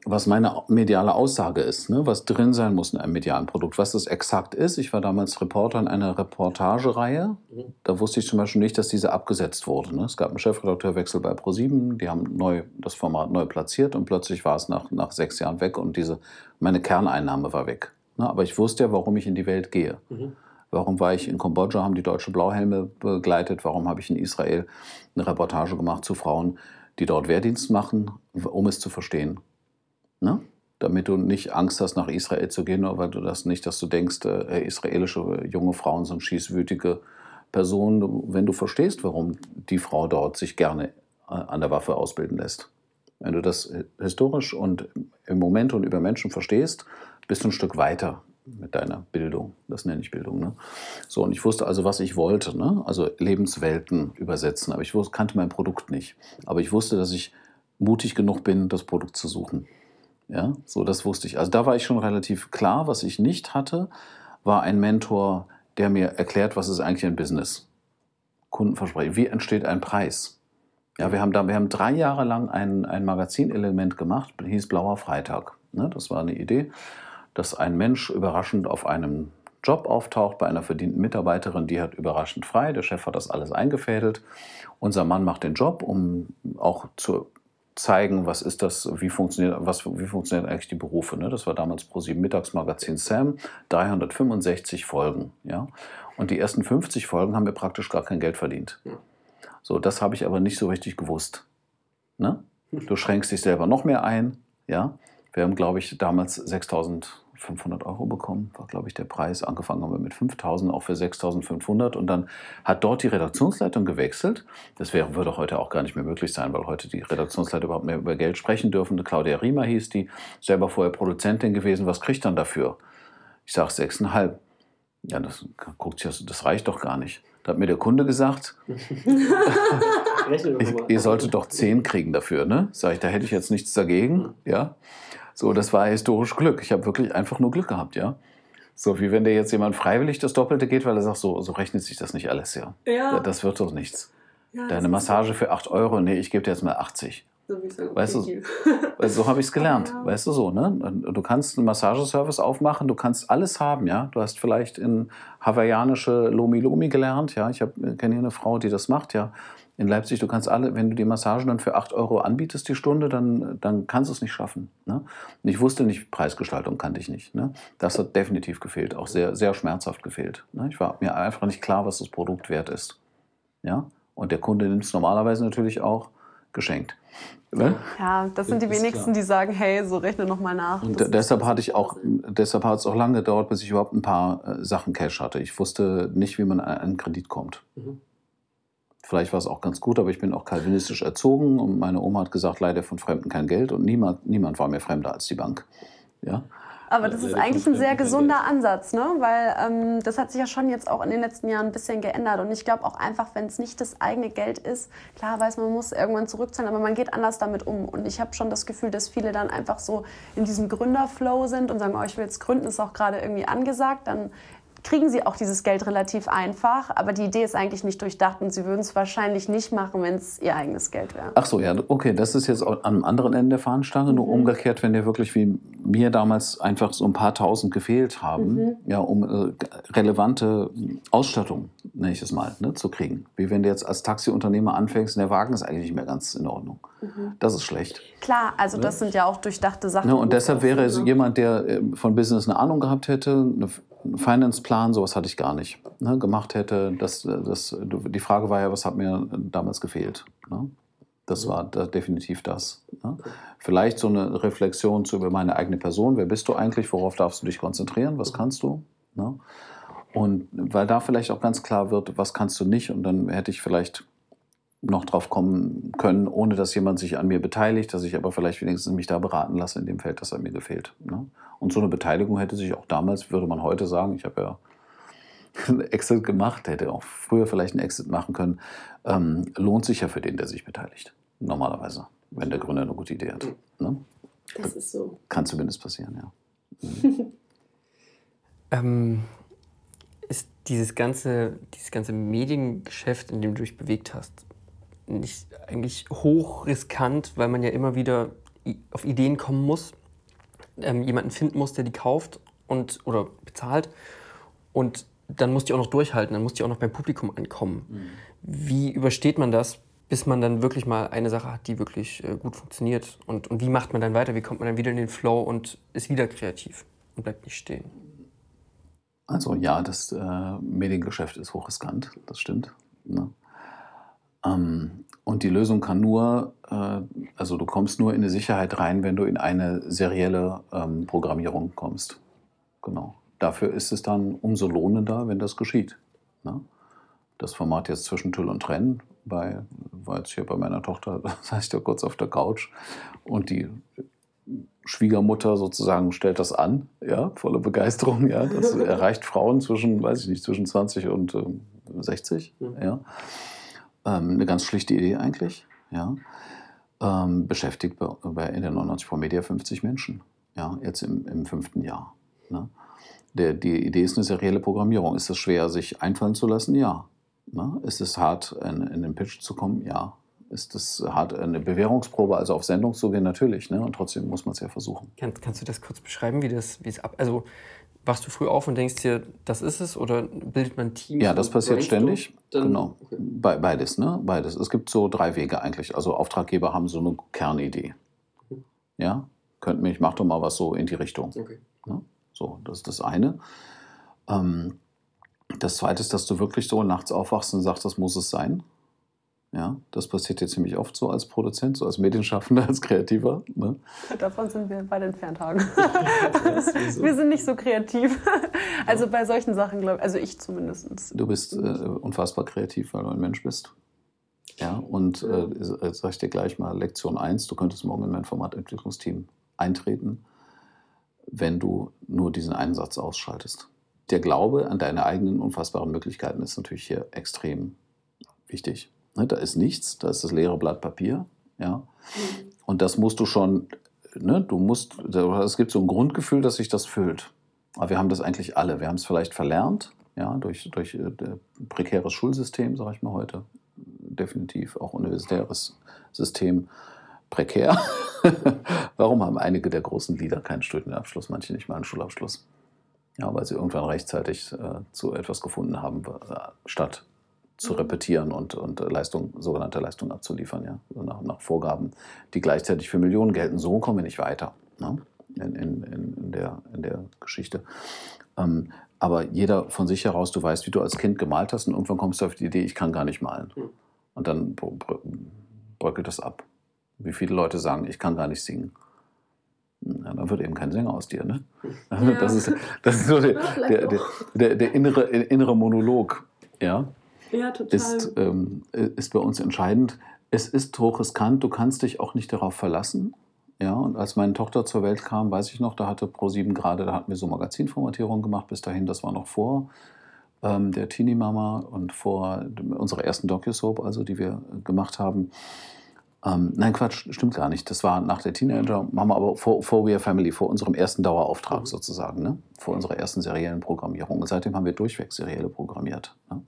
was meine mediale Aussage ist, ne? was drin sein muss in einem medialen Produkt. Was das exakt ist, ich war damals Reporter in einer Reportagereihe. Mhm. Da wusste ich zum Beispiel nicht, dass diese abgesetzt wurde. Ne? Es gab einen Chefredakteurwechsel bei ProSieben, die haben neu, das Format neu platziert und plötzlich war es nach, nach sechs Jahren weg und diese, meine Kerneinnahme war weg. Ne? Aber ich wusste ja, warum ich in die Welt gehe. Mhm. Warum war ich in Kambodscha, haben die deutsche Blauhelme begleitet? Warum habe ich in Israel eine Reportage gemacht zu Frauen, die dort Wehrdienst machen, um es zu verstehen? Ne? Damit du nicht Angst hast, nach Israel zu gehen, weil du das nicht, dass du denkst, äh, israelische junge Frauen sind schießwütige Personen, wenn du verstehst, warum die Frau dort sich gerne äh, an der Waffe ausbilden lässt. Wenn du das historisch und im Moment und über Menschen verstehst, bist du ein Stück weiter mit deiner Bildung. Das nenne ich Bildung. Ne? So, und ich wusste also, was ich wollte. Ne? Also Lebenswelten übersetzen. Aber ich wusste, kannte mein Produkt nicht. Aber ich wusste, dass ich mutig genug bin, das Produkt zu suchen. Ja, so das wusste ich. Also da war ich schon relativ klar. Was ich nicht hatte, war ein Mentor, der mir erklärt, was ist eigentlich ein Business. Kundenversprechen. Wie entsteht ein Preis? Ja, wir haben da, wir haben drei Jahre lang ein, ein Magazinelement gemacht, hieß Blauer Freitag. Ne, das war eine Idee, dass ein Mensch überraschend auf einem Job auftaucht bei einer verdienten Mitarbeiterin, die hat überraschend frei. Der Chef hat das alles eingefädelt. Unser Mann macht den Job, um auch zu zeigen, was ist das, wie funktioniert, was, wie funktionieren eigentlich die Berufe. Ne? Das war damals ProSieben Mittagsmagazin Sam, 365 Folgen. Ja? Und die ersten 50 Folgen haben wir praktisch gar kein Geld verdient. So, das habe ich aber nicht so richtig gewusst. Ne? Du schränkst dich selber noch mehr ein. Ja? Wir haben, glaube ich, damals 6000 500 Euro bekommen, war glaube ich der Preis. Angefangen haben wir mit 5000, auch für 6500 und dann hat dort die Redaktionsleitung gewechselt. Das wäre, würde heute auch gar nicht mehr möglich sein, weil heute die Redaktionsleiter überhaupt mehr über Geld sprechen dürfen. Claudia Riemer hieß die, selber vorher Produzentin gewesen. Was kriegt dann dafür? Ich sage 6,5. Ja, das guckt sich, das reicht doch gar nicht. Da hat mir der Kunde gesagt, ich, ihr solltet doch 10 kriegen dafür, ne? Sag ich, da hätte ich jetzt nichts dagegen, ja. So, das war historisch Glück. Ich habe wirklich einfach nur Glück gehabt, ja. So wie wenn dir jetzt jemand freiwillig das Doppelte geht, weil er sagt, so, so rechnet sich das nicht alles, ja. Ja. Das wird doch nichts. Ja, Deine Massage für 8 Euro, nee, ich gebe dir jetzt mal 80. ist So, wie sage, Weißt du, so habe ich es gelernt. Ja. Weißt du so, ne? Du kannst einen Massageservice aufmachen, du kannst alles haben, ja. Du hast vielleicht in hawaiianische Lomi Lomi gelernt, ja. Ich kenne hier eine Frau, die das macht, ja. In Leipzig, du kannst alle, wenn du die Massage dann für 8 Euro anbietest die Stunde, dann, dann kannst du es nicht schaffen. Ne? Und ich wusste nicht, Preisgestaltung kannte ich nicht. Ne? Das hat definitiv gefehlt, auch sehr, sehr schmerzhaft gefehlt. Ne? Ich war mir einfach nicht klar, was das Produkt wert ist. Ja? Und der Kunde nimmt es normalerweise natürlich auch geschenkt. Ne? Ja, das sind die wenigsten, die sagen, hey, so rechne noch mal nach. Und Das deshalb hatte ich auch, deshalb hat es auch lange gedauert, bis ich überhaupt ein paar äh, Sachen Cash hatte. Ich wusste nicht, wie man an einen Kredit kommt. Mhm. Vielleicht war es auch ganz gut, aber ich bin auch kalvinistisch erzogen und meine Oma hat gesagt, leider von Fremden kein Geld und niemand, niemand war mir fremder als die Bank. Ja? Aber das ist eigentlich ein sehr gesunder. Ansatz, ne? weil ähm, das hat sich ja schon jetzt auch in den letzten Jahren ein bisschen geändert. Und ich glaube auch einfach, wenn es nicht das eigene Geld ist, klar weiß man, man muss irgendwann zurückzahlen, aber man geht anders damit um. Und ich habe schon das Gefühl, dass viele dann einfach so in diesem Gründerflow sind und sagen, oh, ich will jetzt gründen, ist auch gerade irgendwie angesagt. Dann kriegen sie auch dieses Geld relativ einfach, aber die Idee ist eigentlich nicht durchdacht und sie würden es wahrscheinlich nicht machen, wenn es ihr eigenes Geld wäre. Ach so, ja, okay, das ist jetzt am anderen Ende der Fahnenstange. Nur umgekehrt, wenn dir wirklich wie mir damals einfach so ein paar tausend gefehlt haben, ja, um äh, relevante Ausstattung, nenne ich es mal, ne, zu kriegen. Wie wenn du jetzt als Taxiunternehmer anfängst und der Wagen ist eigentlich nicht mehr ganz in Ordnung. Das ist schlecht. Klar, also das sind ja auch durchdachte Sachen. Ne, und es deshalb wäre ne? jemand, der äh, von Business eine Ahnung gehabt hätte, einen Finance-Plan, sowas hatte ich gar nicht, ne, gemacht hätte. Das, äh, das, die Frage war ja, was hat mir damals gefehlt? Ne? Das war da definitiv das. Ne? Vielleicht so eine Reflexion zu über meine eigene Person. Wer bist du eigentlich? Worauf darfst du dich konzentrieren? Was kannst du? Ne? Und weil da vielleicht auch ganz klar wird, was kannst du nicht? Und dann hätte ich vielleicht noch drauf kommen können, ohne dass jemand sich an mir beteiligt, dass ich aber vielleicht wenigstens mich da beraten lasse in dem Feld, das an mir gefehlt. Ne? Und so eine Beteiligung hätte sich auch damals, würde man heute sagen, ich habe ja einen Exit gemacht, hätte auch früher vielleicht einen Exit machen können, ähm, lohnt sich ja für den, der sich beteiligt. Normalerweise, wenn der Gründer eine gute Idee hat. Ne? Das ist so. Kann zumindest passieren, ja. Ähm, ist dieses ganze, dieses ganze Mediengeschäft, in dem du dich bewegt hast, nicht eigentlich hoch riskant, weil man ja immer wieder auf Ideen kommen muss, ähm, jemanden finden muss, der die kauft und oder bezahlt und dann muss die auch noch durchhalten, dann muss die auch noch beim Publikum ankommen. Wie übersteht man das, bis man dann wirklich mal eine Sache hat, die wirklich äh, gut funktioniert? Und, und wie macht man dann weiter? Wie kommt man dann wieder in den Flow und ist wieder kreativ und bleibt nicht stehen? Also ja, das äh, Mediengeschäft ist hochriskant, das stimmt. Ne? Ähm, und die Lösung kann nur, äh, also du kommst nur in eine Sicherheit rein, wenn du in eine serielle ähm, Programmierung kommst. Genau. Dafür ist es dann umso lohnender, wenn das geschieht. Ne? Das Format jetzt zwischen Tüll und Trennen, bei, war jetzt hier bei meiner Tochter, da saß ich da kurz auf der Couch und die Schwiegermutter sozusagen stellt das an, ja, voller Begeisterung, ja. Das erreicht Frauen zwischen, weiß ich nicht, zwischen 20 und ähm, 60, Mhm. ja. Ähm, eine ganz schlichte Idee eigentlich, ja. Ähm, beschäftigt bei, bei in der 99 Pro Media 50 Menschen, ja, jetzt im, im fünften Jahr. Ne? Der, die Idee ist eine serielle Programmierung. Ist es schwer, sich einfallen zu lassen? Ja. Ne? Ist es hart, in, in den Pitch zu kommen? Ja. Ist es hart, eine Bewährungsprobe, also auf Sendung zu gehen? Natürlich. Ne? Und trotzdem muss man es ja versuchen. Kannst, kannst du das kurz beschreiben, wie das, wie es ab. Also wachst du früh auf und denkst dir, das ist es? Oder bildet man Teams? Ja, das passiert ständig. Dann, genau. Okay. Be beides, ne? Beides. Es gibt so drei Wege eigentlich. Also Auftraggeber haben so eine Kernidee. Mhm. Ja, könnt mich, mach doch mal was so in die Richtung. Okay. So, das ist das eine. Ähm, das zweite ist, dass du wirklich so nachts aufwachst und sagst, das muss es sein. Ja, das passiert ja ziemlich oft so als Produzent, so als Medienschaffender, als Kreativer. Ne? Davon sind wir weit entfernt, Hagen. wir sind nicht so kreativ. Also bei solchen Sachen, glaube ich, also ich zumindest. Du bist äh, unfassbar kreativ, weil du ein Mensch bist. Ja, und äh, sag ich dir gleich mal Lektion 1, du könntest morgen in mein Formatentwicklungsteam eintreten, wenn du nur diesen einen Satz ausschaltest. Der Glaube an deine eigenen unfassbaren Möglichkeiten ist natürlich hier extrem wichtig. Ne, da ist nichts, da ist das leere Blatt Papier. Ja? Und das musst du schon, ne, du musst, es gibt so ein Grundgefühl, dass sich das füllt. Aber wir haben das eigentlich alle. Wir haben es vielleicht verlernt, ja, durch, durch äh, prekäres Schulsystem, sage ich mal heute. Definitiv auch universitäres System prekär. Warum haben einige der großen Lieder keinen Studienabschluss, manche nicht mal einen Schulabschluss? Ja, weil sie irgendwann rechtzeitig äh, zu etwas gefunden haben, äh, statt zu repetieren und, und Leistung, sogenannte Leistung abzuliefern, ja, also nach, nach, Vorgaben, die gleichzeitig für Millionen gelten. So kommen wir nicht weiter ne? in, in, in, der, in der Geschichte. Ähm, aber jeder von sich heraus, du weißt, wie du als Kind gemalt hast und irgendwann kommst du auf die Idee, ich kann gar nicht malen. Hm. Und dann bröckelt das ab. Wie viele Leute sagen, ich kann gar nicht singen. Ja, dann wird eben kein Sänger aus dir. Ne? Ja. Das, ist, das ist so der, der, der, der, innere, innere Monolog. Ja? Ja, total. Ist, ähm, ist bei uns entscheidend. Es ist hochriskant, du kannst dich auch nicht darauf verlassen. Ja, und als meine Tochter zur Welt kam, weiß ich noch, da hatte Pro7 gerade, da hatten wir so Magazinformatierung gemacht. Bis dahin, das war noch vor ähm, der Teenie-Mama und vor unserer ersten Docu-Soap, also die wir gemacht haben. Ähm, nein, Quatsch, stimmt gar nicht. Das war nach der Teenager-Mama, aber vor, vor We Are Family, vor unserem ersten Dauerauftrag mhm. sozusagen, ne? vor unserer ersten seriellen Programmierung. Und seitdem haben wir durchweg serielle programmiert. Ne?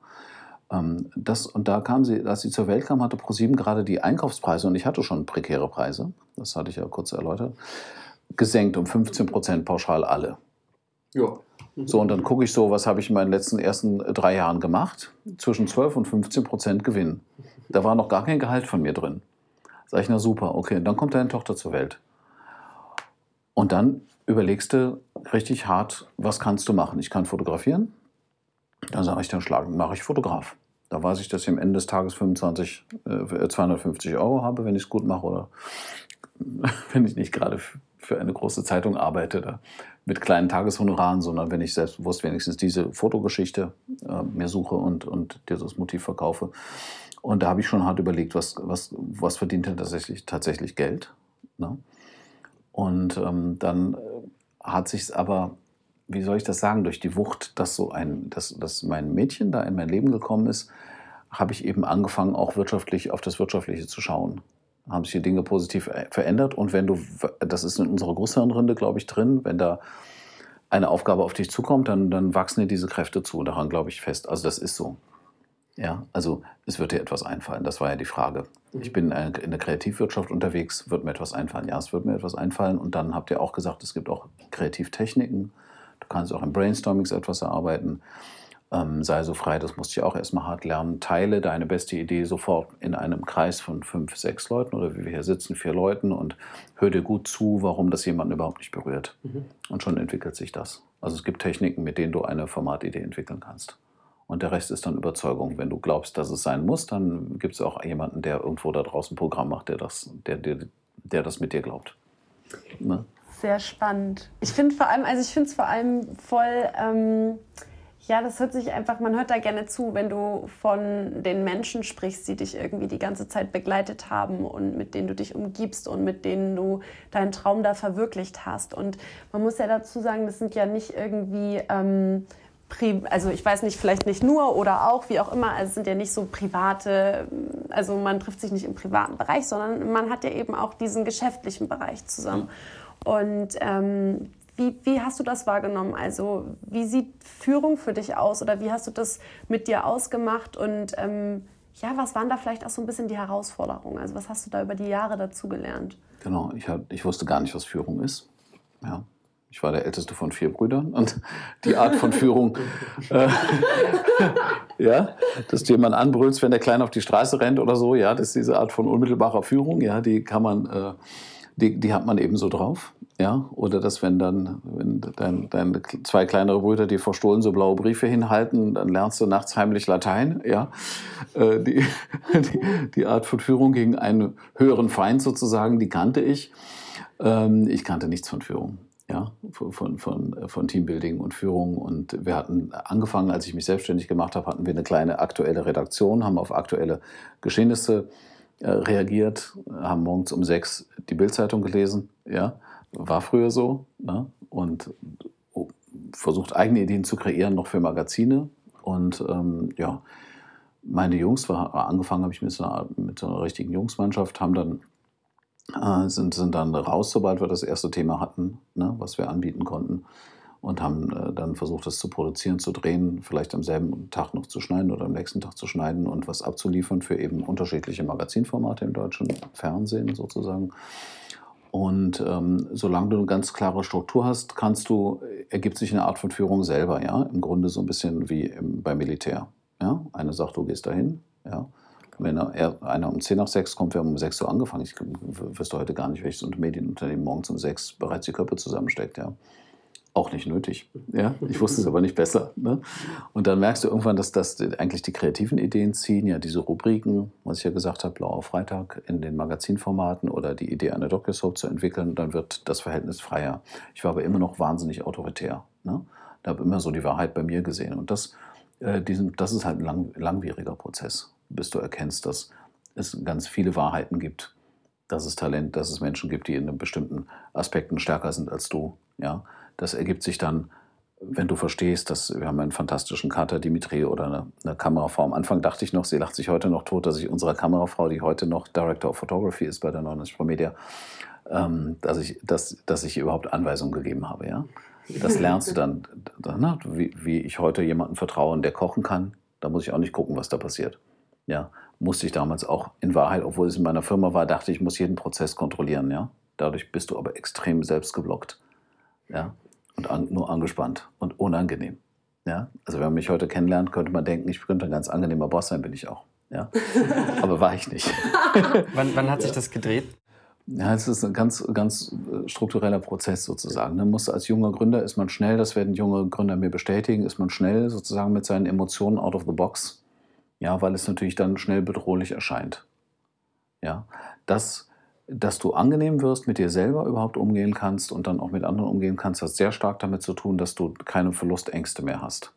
Ähm, das, und da kam sie, als sie zur Welt kam, hatte ProSieben gerade die Einkaufspreise, und ich hatte schon prekäre Preise, das hatte ich ja kurz erläutert, gesenkt um 15 Prozent pauschal alle. Ja. So, und dann gucke ich so, was habe ich in meinen letzten ersten drei Jahren gemacht? Zwischen 12 und 15 Prozent Gewinn. Da war noch gar kein Gehalt von mir drin. Sag ich, na super, okay, dann kommt deine Tochter zur Welt. Und dann überlegst du richtig hart, was kannst du machen? Ich kann fotografieren. Dann sage ich, dann schlagen, mache ich Fotograf. Da weiß ich, dass ich am Ende des Tages 25, äh, 250 Euro habe, wenn ich es gut mache oder wenn ich nicht gerade für eine große Zeitung arbeite, mit kleinen Tageshonoraren, sondern wenn ich selbstbewusst wenigstens diese Fotogeschichte äh, mir suche und, und dieses Motiv verkaufe. Und da habe ich schon hart überlegt, was, was, was verdient denn tatsächlich, tatsächlich Geld. Ne? Und ähm, dann äh, hat sich es aber wie soll ich das sagen, durch die Wucht, dass so ein, dass, dass mein Mädchen da in mein Leben gekommen ist, habe ich eben angefangen, auch wirtschaftlich auf das Wirtschaftliche zu schauen. Haben sich die Dinge positiv verändert und wenn du, das ist in unserer Großhirnrinde, glaube ich, drin, wenn da eine Aufgabe auf dich zukommt, dann, dann wachsen dir diese Kräfte zu. Daran glaube ich fest. Also das ist so. Ja, also es wird dir etwas einfallen. Das war ja die Frage. Ich mhm. bin in der Kreativwirtschaft unterwegs, wird mir etwas einfallen. Ja, es wird mir etwas einfallen. Und dann habt ihr auch gesagt, es gibt auch Kreativtechniken. Du kannst auch im Brainstormings etwas erarbeiten. Ähm, sei so frei, das musst du ja auch erstmal hart lernen. Teile deine beste Idee sofort in einem Kreis von fünf, sechs Leuten oder wie wir hier sitzen, vier Leuten und hör dir gut zu, warum das jemanden überhaupt nicht berührt. Mhm. Und schon entwickelt sich das. Also es gibt Techniken, mit denen du eine Formatidee entwickeln kannst. Und der Rest ist dann Überzeugung. Wenn du glaubst, dass es sein muss, dann gibt es auch jemanden, der irgendwo da draußen ein Programm macht, der das, der, der, der das mit dir glaubt. Ne? Sehr spannend. Ich finde vor allem, also ich finde es vor allem voll, ähm, ja, das hört sich einfach, man hört da gerne zu, wenn du von den Menschen sprichst, die dich irgendwie die ganze Zeit begleitet haben und mit denen du dich umgibst und mit denen du deinen Traum da verwirklicht hast. Und man muss ja dazu sagen, das sind ja nicht irgendwie ähm, also ich weiß nicht, vielleicht nicht nur oder auch, wie auch immer, also es sind ja nicht so private, also man trifft sich nicht im privaten Bereich, sondern man hat ja eben auch diesen geschäftlichen Bereich zusammen. Und ähm, wie, wie hast du das wahrgenommen? Also wie sieht Führung für dich aus oder wie hast du das mit dir ausgemacht? Und ähm, ja, was waren da vielleicht auch so ein bisschen die Herausforderungen? Also was hast du da über die Jahre dazu gelernt? Genau, ich, hab, ich wusste gar nicht, was Führung ist. Ja. Ich war der älteste von vier Brüdern und die Art von Führung, äh, ja, dass du jemanden anbrüllst, wenn der Kleine auf die Straße rennt oder so, ja, das ist diese Art von unmittelbarer Führung, ja, die kann man äh, die, die hat man eben so drauf. Ja, oder dass wenn dann, wenn dein, deine zwei kleinere Brüder dir verstohlen so blaue Briefe hinhalten, dann lernst du nachts heimlich Latein. Ja, äh, die, die, die Art von Führung gegen einen höheren Feind sozusagen, die kannte ich. Ähm, ich kannte nichts von Führung ja, von, von, von Teambuilding und Führung. Und wir hatten angefangen, als ich mich selbstständig gemacht habe, hatten wir eine kleine aktuelle Redaktion, haben auf aktuelle Geschehnisse äh, reagiert, haben morgens um sechs die Bildzeitung gelesen, ja, war früher so, ne? und oh, versucht eigene Ideen zu kreieren, noch für Magazine. Und ähm, ja, meine Jungs, war, angefangen habe ich mit so, einer, mit so einer richtigen Jungsmannschaft, haben dann äh, sind, sind dann raus, sobald wir das erste Thema hatten, ne, was wir anbieten konnten. Und haben äh, dann versucht, das zu produzieren, zu drehen, vielleicht am selben Tag noch zu schneiden oder am nächsten Tag zu schneiden und was abzuliefern für eben unterschiedliche Magazinformate im deutschen Fernsehen sozusagen. Und ähm, solange du eine ganz klare Struktur hast, kannst du, ergibt sich eine Art von Führung selber, ja. Im Grunde so ein bisschen wie im, beim Militär. Ja? Eine sagt, du gehst dahin, ja. Wenn einer um 10 nach 6 kommt, wir haben um 6 Uhr angefangen. Ich wüsste heute gar nicht, welches Medienunternehmen morgens um 6 bereits die Köpfe zusammensteckt. Ja. Auch nicht nötig. Ja? Ich wusste es aber nicht besser. Ne? Und dann merkst du irgendwann, dass das eigentlich die kreativen Ideen ziehen, ja, diese Rubriken, was ich ja gesagt habe, Blauer Freitag in den Magazinformaten oder die Idee, eine Docu-Soap zu entwickeln, dann wird das Verhältnis freier. Ich war aber immer noch wahnsinnig autoritär. Ne? Da habe immer so die Wahrheit bei mir gesehen. Und das, äh, diesen, das ist halt ein lang, langwieriger Prozess bis du erkennst, dass es ganz viele Wahrheiten gibt, dass es Talent, dass es Menschen gibt, die in bestimmten Aspekten stärker sind als du. Ja, das ergibt sich dann, wenn du verstehst, dass wir haben einen fantastischen Kater Dimitri oder eine, eine Kamerafrau. Am Anfang dachte ich noch, sie lacht sich heute noch tot, dass ich unserer Kamerafrau, die heute noch Director of Photography ist bei der 99 Pro Media, ähm, dass, ich, dass, dass ich überhaupt Anweisungen gegeben habe. Ja? Das lernst du dann, ne? wie, wie ich heute jemanden vertraue, der kochen kann. Da muss ich auch nicht gucken, was da passiert. Ja, musste ich damals auch in Wahrheit, obwohl es in meiner Firma war, dachte ich, ich muss jeden Prozess kontrollieren. Ja? Dadurch bist du aber extrem selbstgeblockt. Ja? Und an, nur angespannt und unangenehm. Ja? Also wenn man mich heute kennenlernt, könnte man denken, ich könnte ein ganz angenehmer Boss sein, bin ich auch. Ja? aber war ich nicht. wann, wann hat sich das gedreht? Ja, es ist ein ganz, ganz äh, struktureller Prozess sozusagen. Man muss als junger Gründer ist man schnell, das werden junge Gründer mir bestätigen, ist man schnell sozusagen mit seinen Emotionen out of the box ja, weil es natürlich dann schnell bedrohlich erscheint. Ja, dass, dass du angenehm wirst, mit dir selber überhaupt umgehen kannst und dann auch mit anderen umgehen kannst, hat sehr stark damit zu tun, dass du keine Verlustängste mehr hast.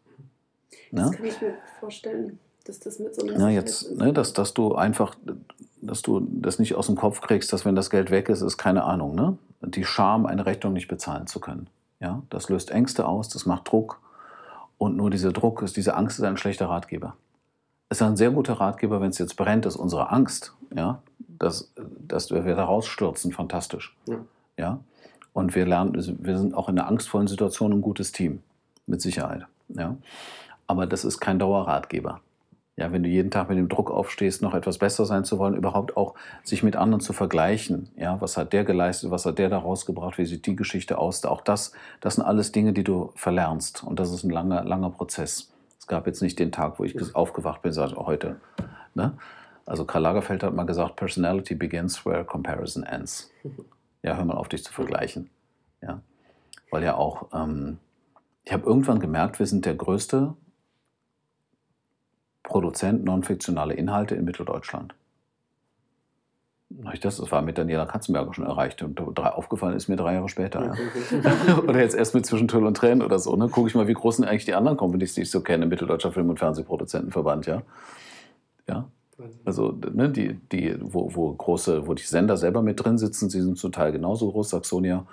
Das ne? kann ich mir vorstellen, dass das mit so einer Na, jetzt, ne, dass, dass du einfach, dass du das nicht aus dem Kopf kriegst, dass wenn das Geld weg ist, ist keine Ahnung, ne? Die Scham, eine Rechnung nicht bezahlen zu können. Ja, das löst Ängste aus, das macht Druck. Und nur dieser Druck ist, diese Angst ist ein schlechter Ratgeber ist ein sehr guter Ratgeber, wenn es jetzt brennt, ist unsere Angst, ja, dass, dass wir da rausstürzen, fantastisch. Ja. ja. Und wir lernen, wir sind auch in einer angstvollen Situation ein gutes Team, mit Sicherheit. Ja. Aber das ist kein Dauerratgeber. Ja, wenn du jeden Tag mit dem Druck aufstehst, noch etwas besser sein zu wollen, überhaupt auch sich mit anderen zu vergleichen. Ja, was hat der geleistet, was hat der da rausgebracht, wie sieht die Geschichte aus? Auch das, das sind alles Dinge, die du verlernst. Und das ist ein langer, langer Prozess. Es gab jetzt nicht den Tag, wo ich aufgewacht bin und sagte, oh, heute. Ne? Also Karl Lagerfeld hat mal gesagt, Personality begins where comparison ends. Ja, hör mal auf, dich zu vergleichen. Ja? Weil ja auch, ähm, ich habe irgendwann gemerkt, wir sind der größte Produzent non-fiktionale Inhalte in Mitteldeutschland. Das, das war mit Daniela Katzenberger schon erreicht. Und aufgefallen ist mir drei Jahre später. Ja. oder jetzt erst mit Zwischen Tüll und Tränen oder so. Ne? Gucke ich mal, wie groß sind eigentlich die anderen Companies, die ich so kenne, Mitteldeutscher Film- und Fernsehproduzentenverband, ja. Ja. Also, ne, die, die, wo, wo, große, wo die Sender selber mit drin sitzen, sie sind zum Teil genauso groß, Saxonia,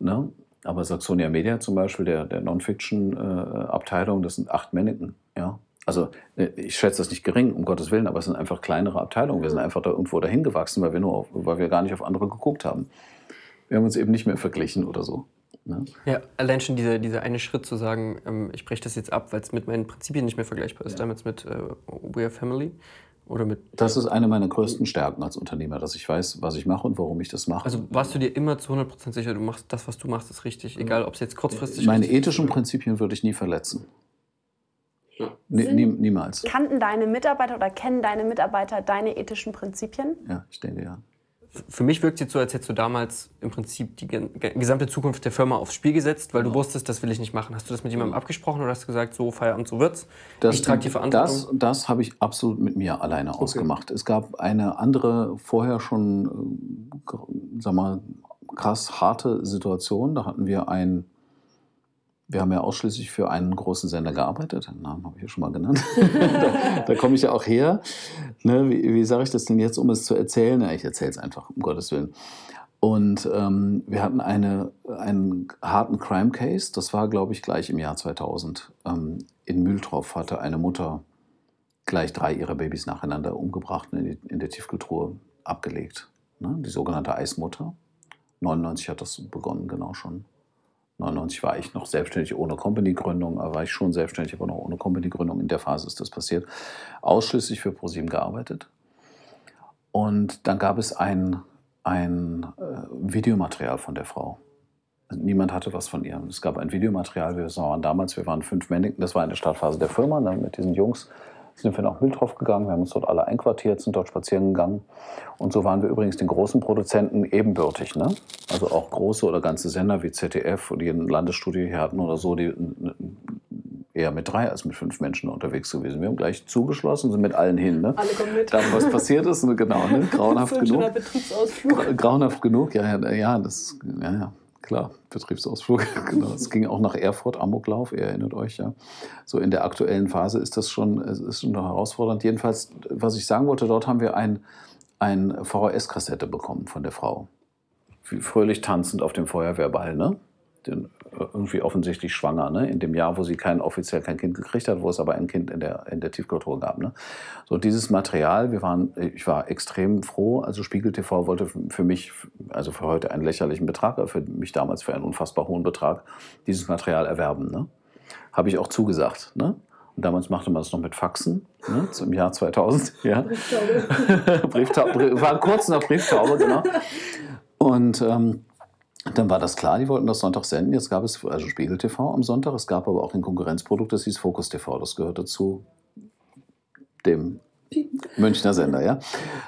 ne? aber Saxonia Media zum Beispiel, der, der Non-Fiction-Abteilung, äh, das sind acht Männchen, ja. Also äh, ich schätze das nicht gering, um Gottes Willen, aber es sind einfach kleinere Abteilungen. Wir sind einfach da irgendwo dahin gewachsen, weil wir, nur auf, weil wir gar nicht auf andere geguckt haben. Wir haben uns eben nicht mehr verglichen oder so. Ne? Ja, allein schon dieser, dieser eine Schritt zu sagen, ähm, ich breche das jetzt ab, weil es mit meinen Prinzipien nicht mehr vergleichbar ist, ja. damals mit äh, We Are Family. Oder mit, das ist eine meiner größten Stärken als Unternehmer, dass ich weiß, was ich mache und warum ich das mache. Also warst du dir immer zu 100% sicher, du machst das, was du machst, ist richtig, egal ob es jetzt kurzfristig ist? Meine ethischen Prinzipien würde ich nie verletzen. Nee, nie, niemals. Kannten deine Mitarbeiter oder kennen deine Mitarbeiter deine ethischen Prinzipien? Ja, ich denke ja. für mich wirkt es jetzt so, als hättest du damals im Prinzip die gesamte Zukunft der Firma aufs Spiel gesetzt, weil du wusstest, das will ich nicht machen. Hast du das mit jemandem abgesprochen oder hast du gesagt, so Feierabend, so wird's? Das, ich trage die Verantwortung? Das, das habe ich absolut mit mir alleine okay. ausgemacht. Es gab eine andere, vorher schon, äh, sag mal, krass harte Situation. Da hatten wir ein wir haben ja ausschließlich für einen großen Sender gearbeitet. Den Namen habe ich ja schon mal genannt. da, da komme ich ja auch her. Ne, wie, wie sage ich das denn jetzt, um es zu erzählen? Ja, ich erzähle es einfach, um Gottes Willen. Und ähm, wir hatten eine, einen harten Crime Case. Das war, glaube ich, gleich im Jahr 2000. Ähm, in Mühltroff hatte eine Mutter gleich drei ihrer Babys nacheinander umgebracht und in, die, in der Tiefkühltruhe abgelegt. Ne? Die sogenannte Eismutter. 99 hat das begonnen, genau schon. 99 war ich noch selbstständig ohne Company-Gründung, war ich schon selbstständig, aber noch ohne Company-Gründung. In der Phase ist das passiert. Ausschließlich für ProSieben gearbeitet. Und dann gab es ein, ein äh, Videomaterial von der Frau. Niemand hatte was von ihr. Es gab ein Videomaterial. Wir waren damals, wir waren fünf Männchen. Das war in der Startphase der Firma, dann mit diesen Jungs sind wir nach Mühltroff gegangen, wir haben uns dort alle einquartiert, sind dort spazieren gegangen. Und so waren wir übrigens den großen Produzenten ebenbürtig. Ne? Also auch große oder ganze Sender wie ZDF, die ein Landesstudio hier hatten oder so, die eher mit drei als mit fünf Menschen unterwegs gewesen. Wir haben gleich zugeschlossen, sind mit allen hin. Ne? Alle kommen mit. Dann, was passiert ist, ne? genau, ne? grauenhaft so genug. Betriebsausflug. Grauenhaft genug, ja, ja, ja, das, ja, ja klar, Betriebsausflug. genau. Es ging auch nach Erfurt, Amoklauf, ihr erinnert euch ja. So in der aktuellen Phase ist das schon, ist schon herausfordernd. Jedenfalls, was ich sagen wollte, dort haben wir ein, ein VHS-Kassette bekommen von der Frau. Fröhlich tanzend auf dem Feuerwehrball, ne? Den irgendwie offensichtlich schwanger, ne? in dem Jahr, wo sie kein, offiziell kein Kind gekriegt hat, wo es aber ein Kind in der, in der Tiefkultur gab. Ne? So dieses Material, wir waren, ich war extrem froh, also Spiegel TV wollte für mich, also für heute einen lächerlichen Betrag, aber für mich damals für einen unfassbar hohen Betrag, dieses Material erwerben. Ne? Habe ich auch zugesagt. Ne? Und damals machte man das noch mit Faxen, ne, im Jahr 2000. Ja. Brieftaube. Brieftaube. War kurz nach Brieftaube, genau. Und ähm, dann war das klar, die wollten das Sonntag senden. Jetzt gab es also Spiegel TV am Sonntag. Es gab aber auch ein Konkurrenzprodukt, das hieß Focus TV. Das gehörte zu dem Münchner Sender, ja.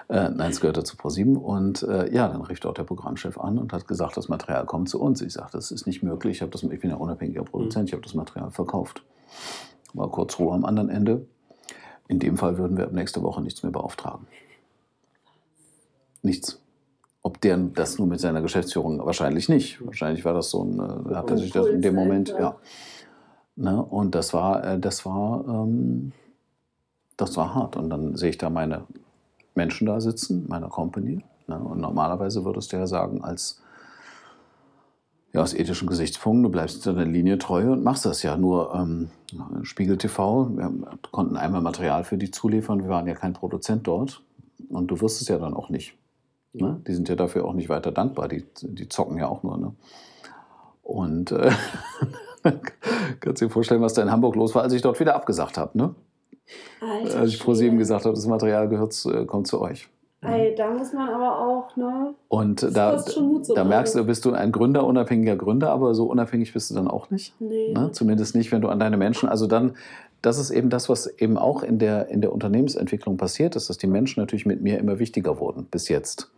Äh, nein, es gehörte zu ProSieben. Und äh, ja, dann rief dort der Programmchef an und hat gesagt, das Material kommt zu uns. Ich sagte, das ist nicht möglich. Ich, das, ich bin ja unabhängiger Produzent, ich habe das Material verkauft. War kurz Ruhe am anderen Ende. In dem Fall würden wir ab nächste Woche nichts mehr beauftragen. Nichts. Ob der das nur mit seiner Geschäftsführung, wahrscheinlich nicht. Wahrscheinlich war das so ein, äh, hat er sich das in dem Moment, ja. Ne? Und das war, äh, das war, ähm, das war hart. Und dann sehe ich da meine Menschen da sitzen, meiner Company. Ne? Und normalerweise würdest du ja sagen, als ja, aus ethischen Gesichtspunkten, du bleibst deiner Linie treu und machst das ja. Nur ähm, Spiegel TV, wir konnten einmal Material für die zuliefern, wir waren ja kein Produzent dort. Und du wirst es ja dann auch nicht. Ne? Die sind ja dafür auch nicht weiter dankbar. Die, die zocken ja auch nur. Ne? Und äh, kannst du dir vorstellen, was da in Hamburg los war, als ich dort wieder abgesagt habe. Ne? Alter, als ich vor sieben gesagt habe, das Material gehört, äh, kommt zu euch. Ey, da muss man aber auch, ne? Und da, da merkst du, bist du ein Gründer, unabhängiger Gründer, aber so unabhängig bist du dann auch nicht. Nee. Ne? Zumindest nicht, wenn du an deine Menschen, also dann, das ist eben das, was eben auch in der, in der Unternehmensentwicklung passiert ist, dass die Menschen natürlich mit mir immer wichtiger wurden, bis jetzt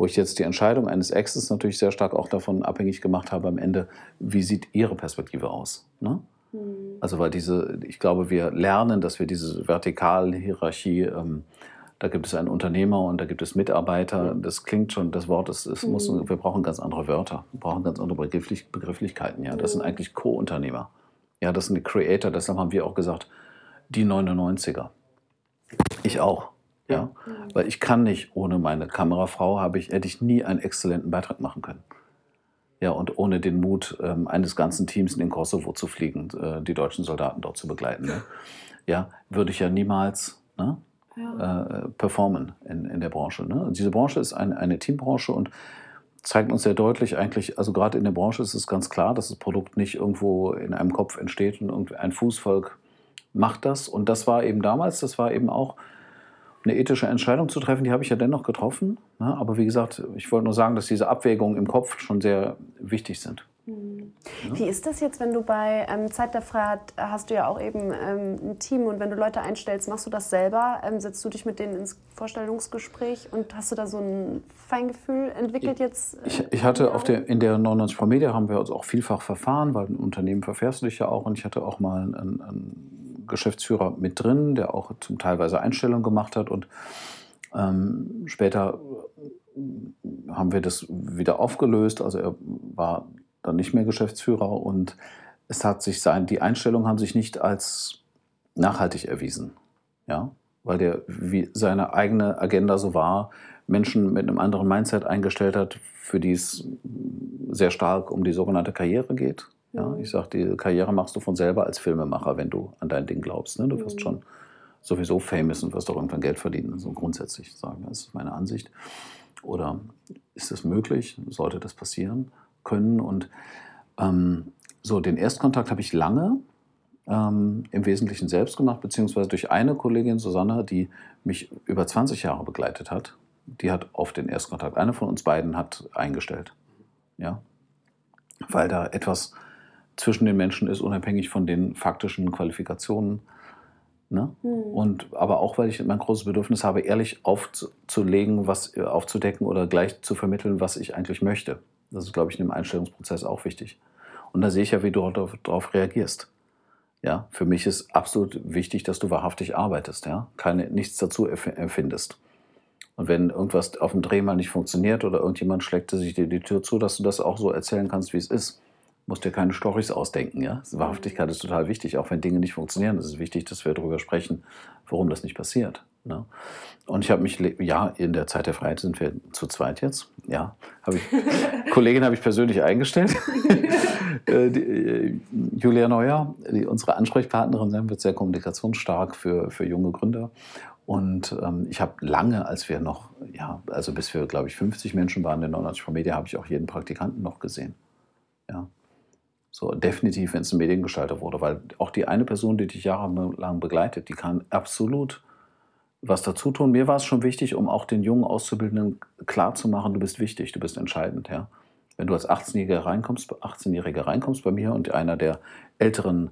wo ich jetzt die Entscheidung eines Exes natürlich sehr stark auch davon abhängig gemacht habe am Ende, wie sieht Ihre Perspektive aus? Ne? Mhm. Also weil diese, ich glaube, wir lernen, dass wir diese vertikale Hierarchie, ähm, da gibt es einen Unternehmer und da gibt es Mitarbeiter. Das klingt schon, das Wort, es, es mhm. muss, wir brauchen ganz andere Wörter, wir brauchen ganz andere Begrifflich, Begrifflichkeiten. Ja, das mhm. sind eigentlich Co-Unternehmer. Ja, das sind die Creator. Deshalb haben wir auch gesagt, die 99er. Ich auch. Ja? Mhm. Weil ich kann nicht, ohne meine Kamerafrau habe ich, hätte ich nie einen exzellenten Beitrag machen können. Ja, und ohne den Mut ähm, eines ganzen Teams in den Kosovo zu fliegen, äh, die deutschen Soldaten dort zu begleiten, ne? ja, würde ich ja niemals ne, ja. Äh, performen in, in der Branche. Ne? Und diese Branche ist ein, eine Teambranche und zeigt uns sehr deutlich eigentlich, also gerade in der Branche ist es ganz klar, dass das Produkt nicht irgendwo in einem Kopf entsteht und ein Fußvolk macht das. Und das war eben damals, das war eben auch eine ethische Entscheidung zu treffen, die habe ich ja dennoch getroffen. Ne? Aber wie gesagt, ich wollte nur sagen, dass diese Abwägungen im Kopf schon sehr wichtig sind. Mhm. Ja. Wie ist das jetzt, wenn du bei ähm, Zeit der Freiheit hast du ja auch eben ähm, ein Team und wenn du Leute einstellst, machst du das selber? Ähm, setzt du dich mit denen ins Vorstellungsgespräch und hast du da so ein Feingefühl entwickelt jetzt? Äh, ich, ich, hatte auf der, in der 99 Pro Media haben wir uns auch vielfach verfahren, weil ein Unternehmen verfährst du dich ja auch und ich hatte auch mal einen, einen Geschäftsführer mit drin, der auch zum teilweise Einstellungen gemacht hat und ähm, später haben wir das wieder aufgelöst. Also er war dann nicht mehr Geschäftsführer und es hat sich sein, die Einstellungen haben sich nicht als nachhaltig erwiesen. Ja? Weil der wie seine eigene Agenda so war, Menschen mit einem anderen Mindset eingestellt hat, für die es sehr stark um die sogenannte Karriere geht. Ja, mhm. ich sage, die Karriere machst du von selber als Filmemacher, wenn du an dein Ding glaubst. Ne? Du wirst mhm. schon sowieso famous und wirst auch irgendwann Geld verdienen. So grundsätzlich sagen, das ist meine Ansicht. Oder ist es möglich? Sollte das passieren können? Und ähm, so, den Erstkontakt habe ich lange ähm, im Wesentlichen selbst gemacht, beziehungsweise durch eine Kollegin, Susanne, die mich über 20 Jahre begleitet hat. Die hat auf den Erstkontakt, eine von uns beiden hat eingestellt. Ja? Weil da etwas zwischen den Menschen ist, unabhängig von den faktischen Qualifikationen Ne? Mhm. Und, aber auch, weil ich mein großes Bedürfnis habe, ehrlich aufzulegen, was äh, aufzudecken oder gleich zu vermitteln, was ich eigentlich möchte. Das ist, glaube ich, in dem Einstellungsprozess auch wichtig. Und da sehe ich ja, wie du darauf reagierst. Ja, für mich ist absolut wichtig, dass du wahrhaftig arbeitest, ja, keine, nichts dazu empfindest. Und wenn irgendwas auf dem Dreh mal nicht funktioniert oder irgendjemand schlägt sich dir die Tür zu, dass du das auch so erzählen kannst, wie es ist musst dir keine Storys ausdenken. Ja? Wahrhaftigkeit ist total wichtig, auch wenn Dinge nicht funktionieren. Es ist wichtig, dass wir darüber sprechen, warum das nicht passiert. Ne? Und ich habe mich, ja, in der Zeit der Freiheit sind wir zu zweit jetzt. Ja, habe ich, Kollegin habe ich persönlich eingestellt. Äh, die, äh, Julia Neuer, die, unsere Ansprechpartnerin sein, wird sehr kommunikationsstark für, für junge Gründer. Und ähm, ich habe lange, als wir noch, ja, also bis wir, glaube ich, 50 Menschen waren in 99 Media, habe ich auch jeden Praktikanten noch gesehen. Ja. So, definitiv, wenn es ein Mediengestalter wurde, weil auch die eine Person, die dich jahrelang begleitet, die kann absolut was dazu tun. Mir war es schon wichtig, um auch den jungen Auszubildenden klarzumachen, du bist wichtig, du bist entscheidend. Ja? Wenn du als 18-Jähriger reinkommst, 18 reinkommst bei mir und einer der älteren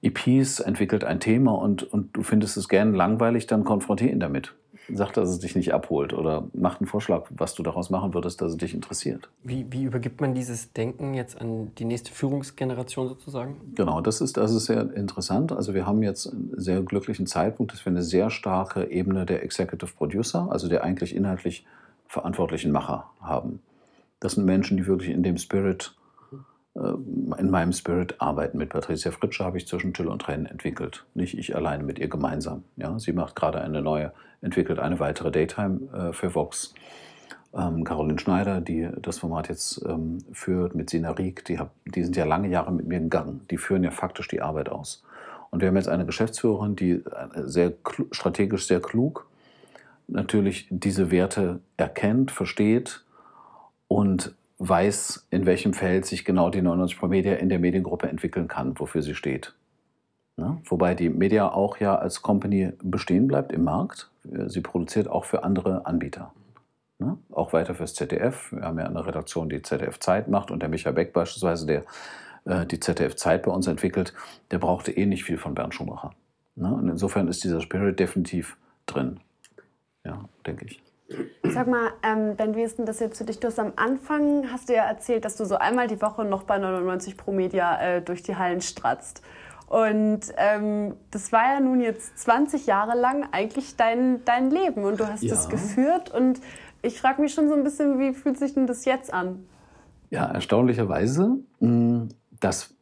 EPs entwickelt ein Thema und, und du findest es gern langweilig, dann konfrontiere ihn damit sag, dass es dich nicht abholt oder mach einen Vorschlag, was du daraus machen würdest, dass es dich interessiert. Wie, wie übergibt man dieses Denken jetzt an die nächste Führungsgeneration sozusagen? Genau, das ist, das ist sehr interessant. Also wir haben jetzt einen sehr glücklichen Zeitpunkt, dass wir eine sehr starke Ebene der Executive Producer, also der eigentlich inhaltlich verantwortlichen Macher haben. Das sind Menschen, die wirklich in dem Spirit in meinem Spirit arbeiten. Mit Patricia Fritsche habe ich zwischen Till und Tränen entwickelt. Nicht ich alleine, mit ihr gemeinsam. Ja, sie macht gerade eine neue, entwickelt eine weitere Daytime äh, für Vox. Ähm, Caroline Schneider, die das Format jetzt ähm, führt, mit Sina Rieck, die, hab, die sind ja lange Jahre mit mir gegangen. Die führen ja faktisch die Arbeit aus. Und wir haben jetzt eine Geschäftsführerin, die äh, sehr strategisch sehr klug natürlich diese Werte erkennt, versteht und weiß, in welchem Feld sich genau die 99 Pro Media in der Mediengruppe entwickeln kann, wofür sie steht. Ja, wobei die Media auch ja als Company bestehen bleibt im Markt. Sie produziert auch für andere Anbieter. Ja, auch weiter fürs ZDF. Wir haben ja eine Redaktion, die ZDF Zeit macht und der Michael Beck beispielsweise, der äh, die ZDF Zeit bei uns entwickelt, der brauchte eh nicht viel von Bernd Schumacher. Ja, und insofern ist dieser Spirit definitiv drin. Ja, denke ich. Sag mal, ähm, Ben, wie ist denn das jetzt für dich? Du hast am Anfang, hast du ja erzählt, dass du so einmal die Woche noch bei 99 Pro Media äh, durch die Hallen stratzt. Und ähm, das war ja nun jetzt 20 Jahre lang eigentlich dein, dein Leben und du hast ja. das geführt. Und ich frage mich schon so ein bisschen, wie fühlt sich denn das jetzt an? Ja, erstaunlicherweise, hm, dass,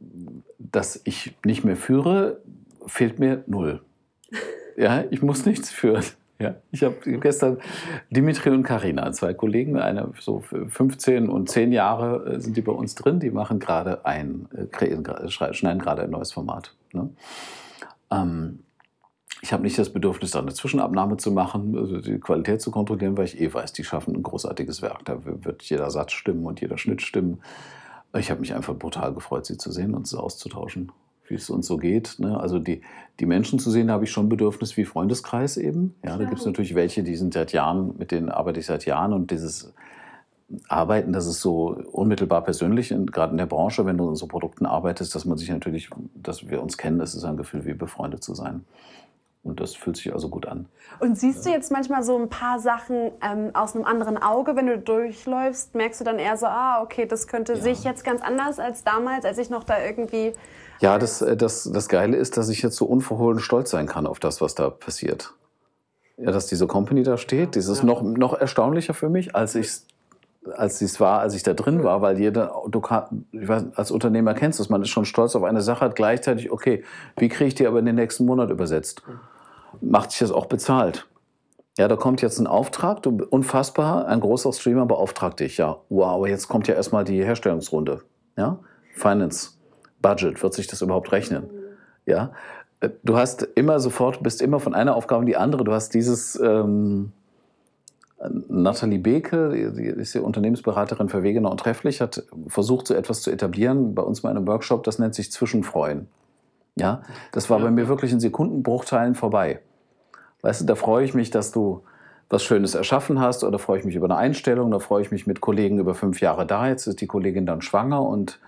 dass ich nicht mehr führe, fehlt mir null. Ja, ich muss nichts führen. Ja, ich habe gestern Dimitri und Karina, zwei Kollegen, eine so 15 und 10 Jahre äh, sind die bei uns drin, die machen gerade ein, äh, kreieren, schneiden gerade ein neues Format. Ne? Ähm, ich habe nicht das Bedürfnis, da eine Zwischenabnahme zu machen, also die Qualität zu kontrollieren, weil ich eh weiß, die schaffen ein großartiges Werk. Da wird jeder Satz stimmen und jeder Schnitt stimmen. Ich habe mich einfach brutal gefreut, sie zu sehen und sie auszutauschen wie es uns so geht. Ne? Also die, die Menschen zu sehen, habe ich schon Bedürfnis wie Freundeskreis eben. Ja, da gibt es natürlich welche, die sind seit Jahren, mit denen arbeite ich seit Jahren und dieses arbeiten, dass es so unmittelbar persönlich, gerade in der Branche, wenn du in so Produkten arbeitest, dass man sich natürlich, dass wir uns kennen, das ist ein Gefühl, wie befreundet zu sein. Und das fühlt sich also gut an. Und siehst du jetzt manchmal so ein paar Sachen ähm, aus einem anderen Auge, wenn du durchläufst? Merkst du dann eher so, ah, okay, das könnte ja. sich jetzt ganz anders als damals, als ich noch da irgendwie. Ja, das, äh, das, das Geile ist, dass ich jetzt so unverhohlen stolz sein kann auf das, was da passiert. Ja, dass diese Company da steht, das ist ja. noch, noch erstaunlicher für mich, als ich als es war, als ich da drin war, weil jeder, du kann, weiß, als Unternehmer kennst du es, man ist schon stolz auf eine Sache, hat gleichzeitig, okay, wie kriege ich die aber in den nächsten Monat übersetzt? Macht sich das auch bezahlt? Ja, da kommt jetzt ein Auftrag, du, unfassbar, ein großer Streamer beauftragt dich, ja, wow, aber jetzt kommt ja erstmal die Herstellungsrunde, ja, Finance, Budget, wird sich das überhaupt rechnen? Ja, du hast immer sofort, bist immer von einer Aufgabe in die andere, du hast dieses, ähm, Nathalie Beke, die ist ja Unternehmensberaterin für Wegener und Trefflich, hat versucht, so etwas zu etablieren bei uns mal in einem Workshop, das nennt sich Zwischenfreuen. Ja, das war bei mir wirklich in Sekundenbruchteilen vorbei. Weißt du, da freue ich mich, dass du was Schönes erschaffen hast oder freue ich mich über eine Einstellung, da freue ich mich mit Kollegen über fünf Jahre da, jetzt ist die Kollegin dann schwanger und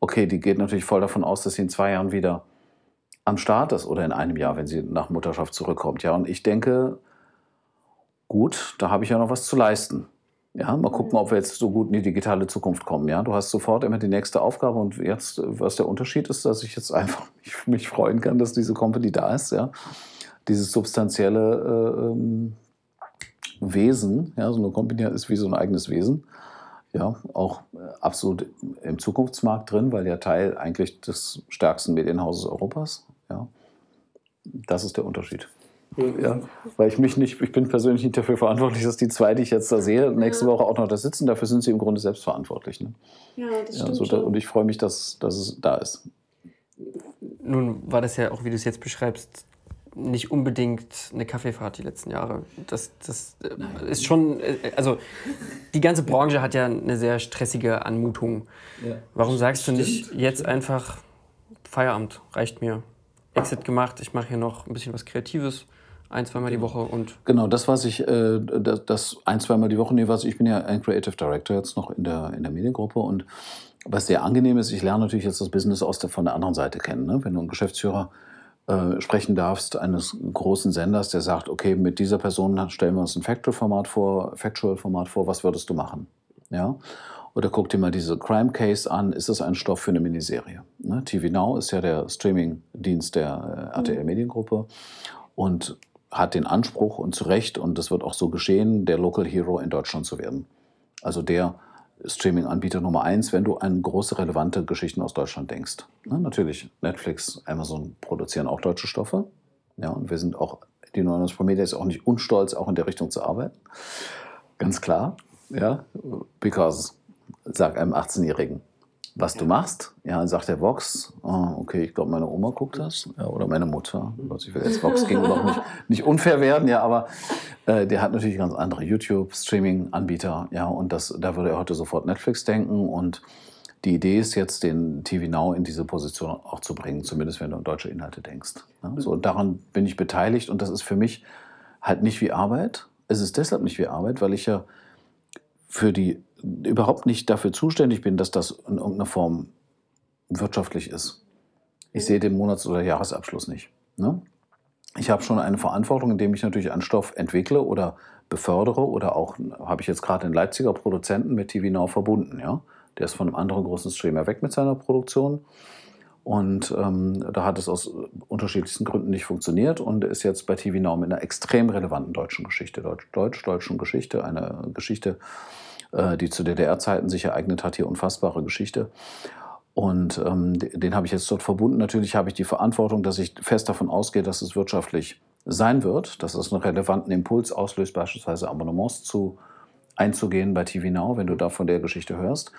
okay, die geht natürlich voll davon aus, dass sie in zwei Jahren wieder am Start ist oder in einem Jahr, wenn sie nach Mutterschaft zurückkommt. Ja, und ich denke, gut, da habe ich ja noch was zu leisten. Ja, mal gucken, ob wir jetzt so gut in die digitale Zukunft kommen. Ja, du hast sofort immer die nächste Aufgabe und jetzt, was der Unterschied ist, dass ich jetzt einfach mich, mich freuen kann, dass diese Company da ist. Ja, dieses substanzielle äh, ähm, Wesen, ja, so eine Company ist wie so ein eigenes Wesen. Ja, auch äh, absolut im Zukunftsmarkt drin, weil der Teil eigentlich des stärksten Medienhauses Europas. Ja, das ist der Unterschied. Ja, weil ich mich nicht, ich bin persönlich nicht dafür verantwortlich, dass die zwei, die ich jetzt da sehe, nächste ja. Woche auch noch da sitzen. Dafür sind sie im Grunde selbstverantwortlich. Ne? Ja, das stimmt. Ja, so, und ich freue mich, dass, dass es da ist. Nun war das ja auch, wie du es jetzt beschreibst, nicht unbedingt eine Kaffeefahrt die letzten Jahre. Das, das äh, ist schon, äh, also die ganze Branche hat ja eine sehr stressige Anmutung. Ja. Warum sagst du nicht jetzt einfach Feierabend, reicht mir. Exit gemacht, ich mache hier noch ein bisschen was Kreatives ein, zweimal die Woche und. Genau, das, was ich, äh, das, das ein, zweimal die Woche, nee, was ich bin ja ein Creative Director jetzt noch in der, in der Mediengruppe und was sehr angenehm ist, ich lerne natürlich jetzt das Business aus der, von der anderen Seite kennen. Ne? Wenn du einen Geschäftsführer äh, sprechen darfst eines großen Senders, der sagt, okay, mit dieser Person stellen wir uns ein Factual-Format vor, Factual-Format vor, was würdest du machen? Ja. Oder guck dir mal diese Crime Case an, ist es ein Stoff für eine Miniserie? Ne? TV Now ist ja der Streaming-Dienst der äh, RTL Mediengruppe und hat den Anspruch und zu Recht, und das wird auch so geschehen, der Local Hero in Deutschland zu werden. Also der Streaming-Anbieter Nummer eins, wenn du an große, relevante Geschichten aus Deutschland denkst. Na, natürlich, Netflix, Amazon produzieren auch deutsche Stoffe. Ja, und wir sind auch, die 99 Media ist auch nicht unstolz, auch in der Richtung zu arbeiten. Ganz klar. Ja, because, sag einem 18-Jährigen, was du machst. Ja, dann sagt der Vox, oh, okay, ich glaube, meine Oma guckt das. Ja, oder meine Mutter. Ich will jetzt Vox gegenüber auch nicht, nicht unfair werden, ja, aber äh, der hat natürlich ganz andere YouTube-Streaming-Anbieter. Ja, und das, da würde er heute sofort Netflix denken. Und die Idee ist jetzt, den TV Now in diese Position auch zu bringen, zumindest wenn du an deutsche Inhalte denkst. Ja, so, daran bin ich beteiligt und das ist für mich halt nicht wie Arbeit. Es ist deshalb nicht wie Arbeit, weil ich ja für die überhaupt nicht dafür zuständig bin, dass das in irgendeiner Form wirtschaftlich ist. Ich sehe den Monats- oder Jahresabschluss nicht. Ne? Ich habe schon eine Verantwortung, indem ich natürlich einen Stoff entwickle oder befördere oder auch, habe ich jetzt gerade den Leipziger Produzenten mit TV Now verbunden. Ja? Der ist von einem anderen großen Streamer weg mit seiner Produktion. Und ähm, da hat es aus unterschiedlichsten Gründen nicht funktioniert und ist jetzt bei TV Now mit einer extrem relevanten deutschen Geschichte, deutsch-deutschen Geschichte, eine Geschichte, äh, die zu DDR-Zeiten sich ereignet hat, hier unfassbare Geschichte. Und ähm, den habe ich jetzt dort verbunden. Natürlich habe ich die Verantwortung, dass ich fest davon ausgehe, dass es wirtschaftlich sein wird, dass es einen relevanten Impuls auslöst, beispielsweise Abonnements zu einzugehen bei TV Now, wenn du da von der Geschichte hörst.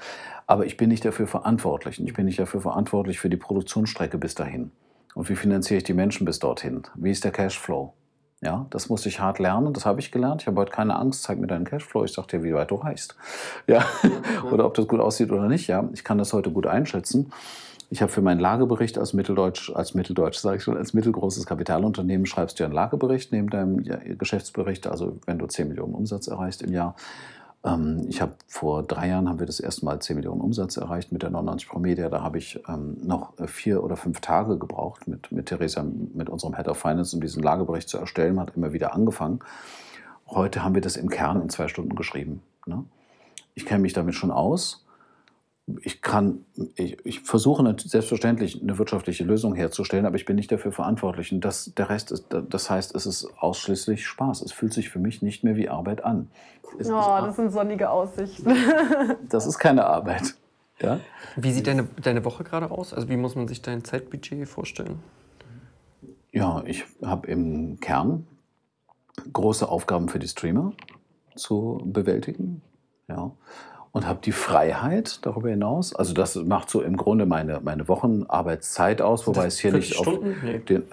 Aber ich bin nicht dafür verantwortlich. Ich bin nicht dafür verantwortlich für die Produktionsstrecke bis dahin. Und wie finanziere ich die Menschen bis dorthin? Wie ist der Cashflow? Ja, das musste ich hart lernen, das habe ich gelernt. Ich habe heute keine Angst, zeig mir deinen Cashflow. Ich sage dir, wie weit du reichst. Ja, oder ob das gut aussieht oder nicht. Ja, ich kann das heute gut einschätzen. Ich habe für meinen Lagebericht als Mitteldeutsch, als Mitteldeutsch sage ich schon, als mittelgroßes Kapitalunternehmen schreibst du einen Lagebericht neben deinem Geschäftsbericht. Also wenn du 10 Millionen Umsatz erreichst im Jahr, ich habe vor drei Jahren haben wir das erste Mal 10 Millionen Umsatz erreicht mit der 99 Pro Media. Da habe ich ähm, noch vier oder fünf Tage gebraucht, mit, mit Theresa, mit unserem Head of Finance, um diesen Lagebericht zu erstellen. Man hat immer wieder angefangen. Heute haben wir das im Kern in zwei Stunden geschrieben. Ne? Ich kenne mich damit schon aus ich kann, ich, ich versuche selbstverständlich eine wirtschaftliche Lösung herzustellen, aber ich bin nicht dafür verantwortlich. Und das, der Rest ist, das heißt, es ist ausschließlich Spaß. Es fühlt sich für mich nicht mehr wie Arbeit an. Es oh, das sind sonnige Aussichten. Das ist keine Arbeit. Ja? Wie sieht deine, deine Woche gerade aus? Also wie muss man sich dein Zeitbudget vorstellen? Ja, ich habe im Kern große Aufgaben für die Streamer zu bewältigen. Ja und habe die Freiheit darüber hinaus. Also das macht so im Grunde meine, meine Wochenarbeitszeit aus, wobei es hier nicht Stunden? auf nee. den,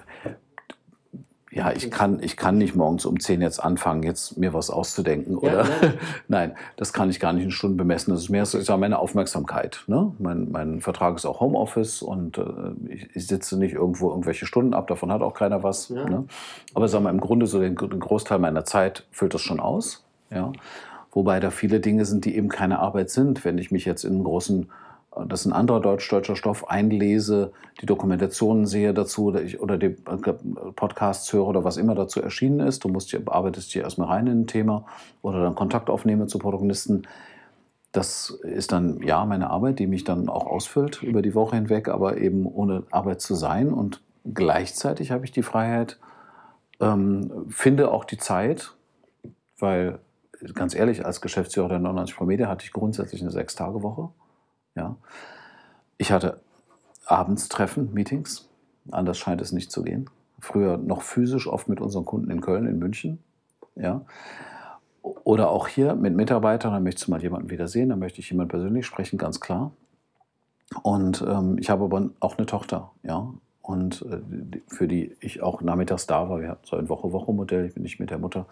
ja, ich kann, ich kann nicht morgens um 10 jetzt anfangen, jetzt mir was auszudenken. Oder? Ja, nein. nein, das kann ich gar nicht in Stunden bemessen. Das ist mehr so, ich sage, meine Aufmerksamkeit. Ne? Mein, mein Vertrag ist auch Homeoffice und äh, ich, ich, sitze nicht irgendwo irgendwelche Stunden ab, davon hat auch keiner was. Ja. Ne? Aber sagen wir, im Grunde so den, den Großteil meiner Zeit füllt das schon aus. Ja? Wobei da viele Dinge sind, die eben keine Arbeit sind. Wenn ich mich jetzt in einen großen, das ist ein anderer deutsch-deutscher Stoff, einlese, die Dokumentationen sehe dazu oder, ich, oder die Podcasts höre oder was immer dazu erschienen ist, du musst, arbeitest hier erstmal rein in ein Thema oder dann Kontakt aufnehme zu Protagonisten. Das ist dann ja meine Arbeit, die mich dann auch ausfüllt über die Woche hinweg, aber eben ohne Arbeit zu sein. Und gleichzeitig habe ich die Freiheit, ähm, finde auch die Zeit, weil ganz ehrlich, als Geschäftsführer der 99 Pro Media hatte ich grundsätzlich eine Sechs-Tage-Woche. Ja. Ich hatte abends Treffen, Meetings. Anders scheint es nicht zu gehen. Früher noch physisch, oft mit unseren Kunden in Köln, in München. Ja. Oder auch hier mit Mitarbeitern, da möchtest du mal jemanden wiedersehen, da möchte ich jemanden persönlich sprechen, ganz klar. Und ähm, ich habe aber auch eine Tochter, ja. Und äh, für die ich auch nachmittags da war. Wir hatten so ein Woche-Woche-Modell, ich bin nicht mit der Mutter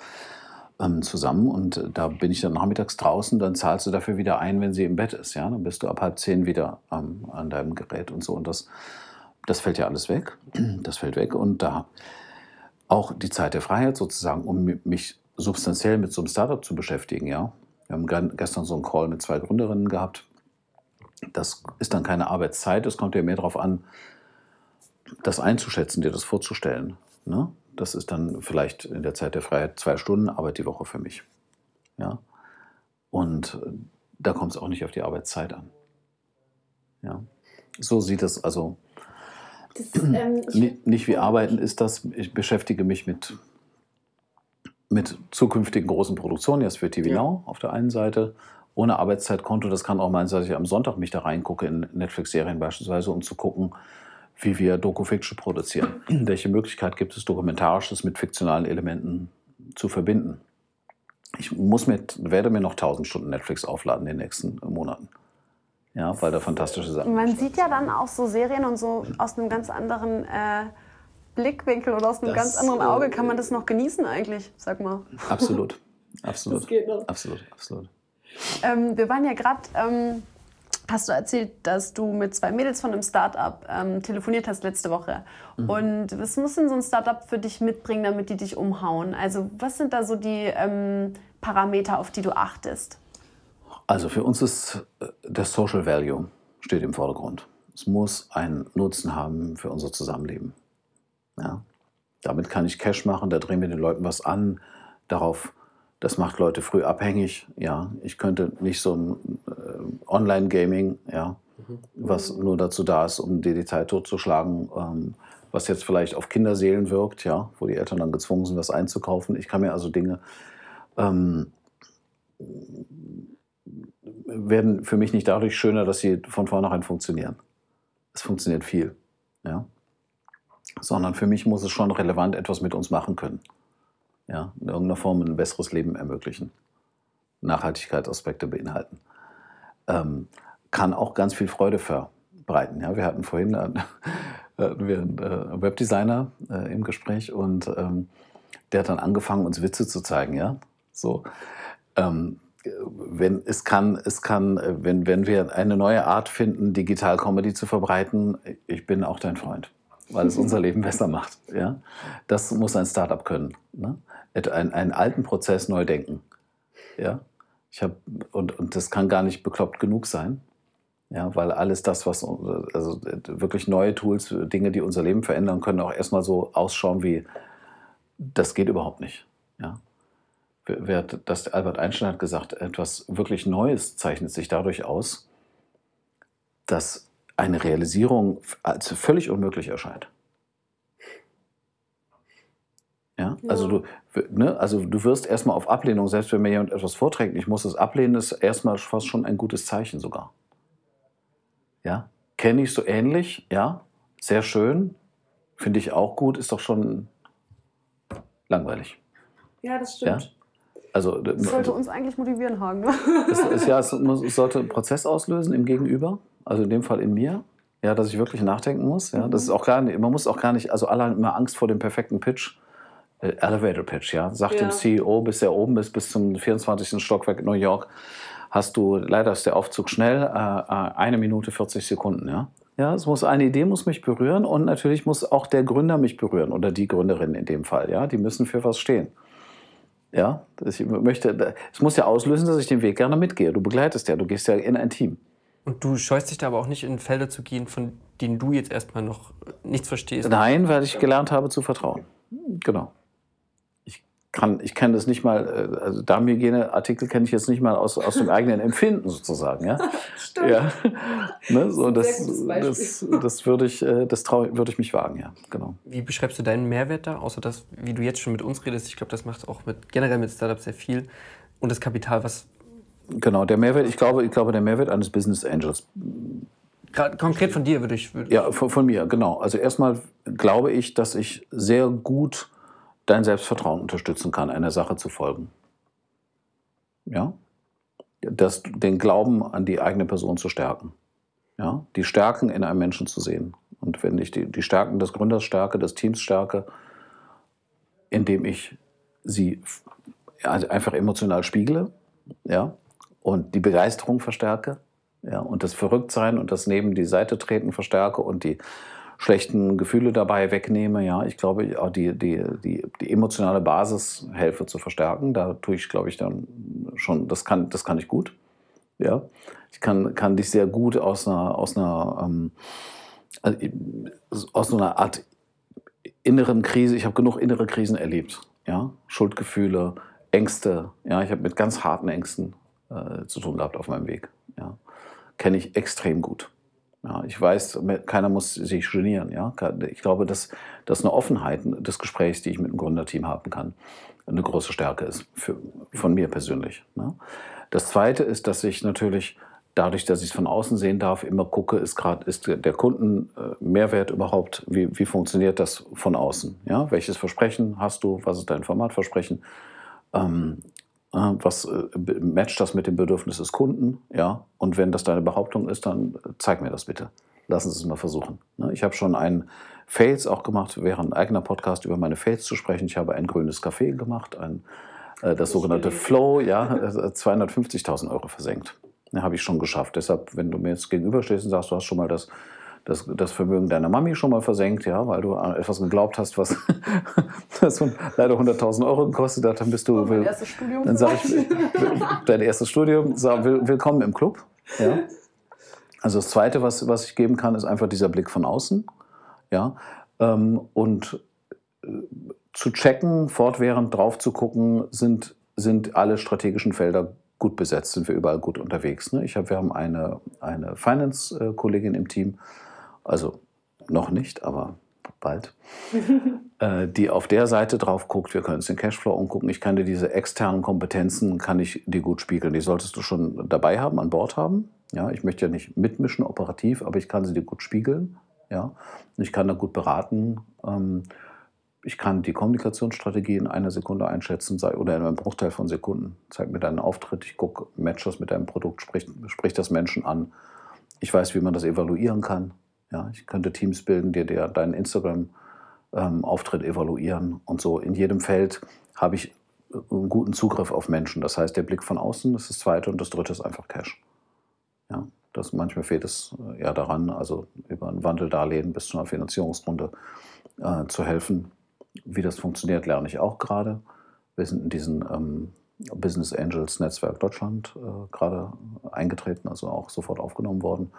ähm, zusammen und äh, da bin ich dann nachmittags draußen, dann zahlst du dafür wieder ein, wenn sie im Bett ist. Ja? Dann bist du ab halb zehn wieder ähm, an deinem Gerät und so. Und das, das fällt ja alles weg. Das fällt weg. Und da auch die Zeit der Freiheit sozusagen, um mich substanziell mit so einem Startup zu beschäftigen. Ja? Wir haben gestern so einen Call mit zwei Gründerinnen gehabt. Das ist dann keine Arbeitszeit, es kommt ja mehr darauf an, das einzuschätzen, dir das vorzustellen. Ne? Das ist dann vielleicht in der Zeit der Freiheit zwei Stunden Arbeit die Woche für mich. Ja? Und äh, da kommt es auch nicht auf die Arbeitszeit an. Ja? So sieht es also. Das, ähm, nicht, nicht wie Arbeiten ist das. Ich beschäftige mich mit, mit zukünftigen großen Produktionen, jetzt für TV ja. Now auf der einen Seite, ohne Arbeitszeitkonto. Das kann auch mal sein, dass ich am Sonntag mich da reingucke in Netflix-Serien beispielsweise, um zu gucken, wie wir Doku-Fiction produzieren. Welche Möglichkeit gibt es, Dokumentarisches mit fiktionalen Elementen zu verbinden? Ich muss mit, werde mir noch 1000 Stunden Netflix aufladen in den nächsten Monaten. Ja, weil da fantastische Sachen Man sieht ja dann auch so Serien und so aus einem ganz anderen äh, Blickwinkel oder aus einem das, ganz anderen Auge. Kann man das noch genießen eigentlich, sag mal? Absolut. Absolut. Das geht noch. Absolut, absolut. Ähm, wir waren ja gerade ähm, hast du erzählt, dass du mit zwei Mädels von einem Startup ähm, telefoniert hast letzte Woche. Mhm. Und was muss denn so ein Startup für dich mitbringen, damit die dich umhauen? Also was sind da so die ähm, Parameter, auf die du achtest? Also für uns ist äh, der Social Value steht im Vordergrund. Es muss einen Nutzen haben für unser Zusammenleben. Ja? Damit kann ich Cash machen, da drehen wir den Leuten was an, darauf das macht Leute früh abhängig. Ja, ich könnte nicht so ein äh, Online-Gaming, ja, mhm. was nur dazu da ist, um dir die Zeit totzuschlagen, ähm, was jetzt vielleicht auf Kinderseelen wirkt, ja, wo die Eltern dann gezwungen sind, was einzukaufen. Ich kann mir also Dinge ähm, werden für mich nicht dadurch schöner, dass sie von vornherein funktionieren. Es funktioniert viel, ja, sondern für mich muss es schon relevant etwas mit uns machen können ja, in irgendeiner Form ein besseres Leben ermöglichen, Nachhaltigkeitsaspekte beinhalten. Ähm, kann auch ganz viel Freude verbreiten. Ja, wir hatten vorhin äh, wir einen äh, Webdesigner äh, im Gespräch und ähm, der hat dann angefangen, uns Witze zu zeigen. Ja, so. Ähm, wenn es kann, es kann, wenn, wenn wir eine neue Art finden, Digital Comedy zu verbreiten, ich bin auch dein Freund, weil es unser Leben besser macht. Ja? Das muss ein Startup können. Ne? Einen, einen alten Prozess neu denken. Ja? Ich hab, und, und das kann gar nicht bekloppt genug sein. Ja, weil alles das, was also wirklich neue Tools, Dinge, die unser Leben verändern, können auch erstmal so ausschauen wie, das geht überhaupt nicht. Ja. Wer, das Albert Einstein hat gesagt, etwas wirklich Neues zeichnet sich dadurch aus, dass eine Realisierung als völlig unmöglich erscheint. Ja? ja. Also, du, ne? also du wirst erstmal auf Ablehnung, selbst wenn mir jemand etwas vorträgt, ich muss es ablehnen, ist erstmal fast schon ein gutes Zeichen sogar. Ja? Kenne ich so ähnlich, ja, sehr schön, finde ich auch gut, ist doch schon langweilig. Ja, das stimmt. Ja? Also, das sollte uns eigentlich motivieren, Hagen. Es, es, ja, es, es, sollte einen Prozess auslösen im Gegenüber, also in dem Fall in mir, ja, dass ich wirklich nachdenken muss. Ja, das ist auch gar nicht, man muss auch gar nicht, also alle haben immer Angst vor dem perfekten Pitch. Äh, Elevator Pitch, ja. Sag ja. dem CEO, bis er oben ist, bis zum 24. Stockwerk New York, hast du, leider ist der Aufzug schnell, äh, äh eine Minute 40 Sekunden, ja. Ja, es muss eine Idee muss mich berühren und natürlich muss auch der Gründer mich berühren oder die Gründerin in dem Fall, ja. Die müssen für was stehen. Ja, ich möchte, es muss ja auslösen, dass ich den Weg gerne mitgehe. Du begleitest ja, du gehst ja in ein Team. Und du scheust dich da aber auch nicht in Felder zu gehen, von denen du jetzt erstmal noch nichts verstehst. Nein, weil ich gelernt habe zu vertrauen. Genau kann, ich kenne das nicht mal, äh, also Darmhygiene-Artikel kenne ich jetzt nicht mal aus, aus dem eigenen Empfinden sozusagen. Ja? Stimmt. Ja. Ne, so, das, das, das würde ich, äh, das würde ich mich wagen, ja, genau. Wie beschreibst du deinen Mehrwert da, außer das, wie du jetzt schon mit uns redest? Ich glaube, das macht auch mit, generell mit Startups sehr viel. Und das Kapital, was. Genau, der Mehrwert, ich glaube, ich glaube, der Mehrwert eines Business Angels. Konkret von dir würde ich. Würde ja, von, von mir, genau. Also erstmal glaube ich, dass ich sehr gut dein Selbstvertrauen unterstützen kann, einer Sache zu folgen. Ja? Das, den Glauben an die eigene Person zu stärken. Ja? Die Stärken in einem Menschen zu sehen. Und wenn ich die, die Stärken des Gründers stärke, des Teams stärke, indem ich sie also einfach emotional spiegle ja? und die Begeisterung verstärke ja? und das Verrücktsein und das Neben die Seite treten verstärke und die schlechten Gefühle dabei wegnehme. Ja, ich glaube, die, die, die, die emotionale Basis helfe zu verstärken. Da tue ich, glaube ich, dann schon, das kann, das kann ich gut. Ja, ich kann, kann dich sehr gut aus einer, aus einer, ähm, äh, aus einer Art inneren Krise, ich habe genug innere Krisen erlebt. Ja, Schuldgefühle, Ängste. Ja, ich habe mit ganz harten Ängsten äh, zu tun gehabt auf meinem Weg. Ja, kenne ich extrem gut. Ja, ich weiß, keiner muss sich genieren. Ja? Ich glaube, dass, dass eine Offenheit des Gesprächs, die ich mit dem Gründerteam haben kann, eine große Stärke ist, für, von mir persönlich. Ne? Das Zweite ist, dass ich natürlich dadurch, dass ich es von außen sehen darf, immer gucke, ist gerade ist der Kundenmehrwert äh, überhaupt, wie, wie funktioniert das von außen? Ja? Welches Versprechen hast du? Was ist dein Formatversprechen? Ähm, was äh, matcht das mit dem Bedürfnis des Kunden? Ja, und wenn das deine Behauptung ist, dann zeig mir das bitte. Lassen Sie es mal versuchen. Ne? Ich habe schon einen Fails auch gemacht, wäre ein eigener Podcast über meine Fails zu sprechen. Ich habe ein grünes Café gemacht, ein, äh, das sogenannte Flow, ja, 250.000 Euro versenkt. Ja, habe ich schon geschafft. Deshalb, wenn du mir jetzt gegenüberstehst und sagst, du hast schon mal das das, das Vermögen deiner Mami schon mal versenkt, ja, weil du an etwas geglaubt hast, was leider 100.000 Euro gekostet hat, dann bist du. Oh, mein erstes Studium. Dann sage ich, dein erstes Studium, sag, willkommen im Club. Ja. Also das Zweite, was, was ich geben kann, ist einfach dieser Blick von außen. Ja. Ähm, und äh, zu checken, fortwährend drauf zu gucken, sind, sind alle strategischen Felder gut besetzt, sind wir überall gut unterwegs. Ne? Ich hab, wir haben eine, eine Finance-Kollegin im Team, also noch nicht, aber bald, äh, die auf der Seite drauf guckt, wir können uns den Cashflow umgucken, ich kann dir diese externen Kompetenzen, kann ich dir gut spiegeln. Die solltest du schon dabei haben, an Bord haben. Ja, ich möchte ja nicht mitmischen operativ, aber ich kann sie dir gut spiegeln. Ja, ich kann da gut beraten. Ähm, ich kann die Kommunikationsstrategie in einer Sekunde einschätzen oder in einem Bruchteil von Sekunden. Zeig mir deinen Auftritt, ich gucke, match das mit deinem Produkt, sprich, sprich das Menschen an. Ich weiß, wie man das evaluieren kann. Ja, ich könnte Teams bilden, die dir deinen Instagram-Auftritt ähm, evaluieren und so. In jedem Feld habe ich äh, einen guten Zugriff auf Menschen. Das heißt, der Blick von außen ist das zweite und das dritte ist einfach Cash. Ja, das, manchmal fehlt es äh, ja daran, also über ein Wandeldarlehen bis zu einer Finanzierungsrunde äh, zu helfen. Wie das funktioniert, lerne ich auch gerade. Wir sind in diesen ähm, Business Angels Netzwerk Deutschland äh, gerade eingetreten, also auch sofort aufgenommen worden.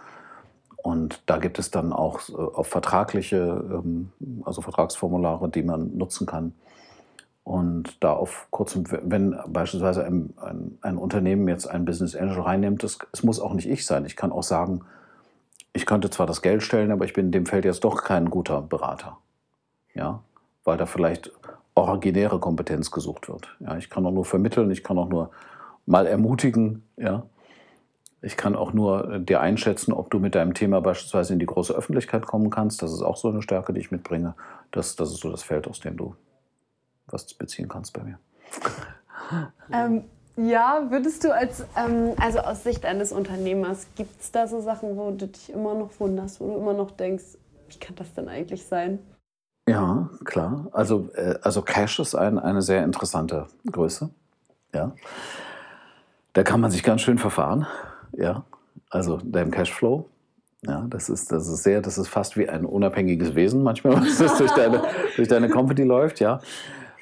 Und da gibt es dann auch äh, auf vertragliche, ähm, also Vertragsformulare, die man nutzen kann. Und da auf kurzem, wenn beispielsweise ein, ein, ein Unternehmen jetzt ein Business Angel reinnimmt, es, es muss auch nicht ich sein. Ich kann auch sagen, ich könnte zwar das Geld stellen, aber ich bin in dem Feld jetzt doch kein guter Berater. Ja, weil da vielleicht originäre Kompetenz gesucht wird. Ja, ich kann auch nur vermitteln, ich kann auch nur mal ermutigen, ja. Ich kann auch nur dir einschätzen, ob du mit deinem Thema beispielsweise in die große Öffentlichkeit kommen kannst. Das ist auch so eine Stärke, die ich mitbringe. Das, das ist so das Feld, aus dem du was beziehen kannst bei mir. Ähm, ja, würdest du als, ähm, also aus Sicht eines Unternehmers, gibt es da so Sachen, wo du dich immer noch wunderst, wo du immer noch denkst, wie kann das denn eigentlich sein? Ja, klar. Also, äh, also Cash ist ein, eine sehr interessante Größe. Ja. Da kann man sich ganz schön verfahren. Ja. Also deinem Cashflow. Ja, das ist, das ist sehr, das ist fast wie ein unabhängiges Wesen manchmal, was das durch deine, durch deine Company läuft, ja.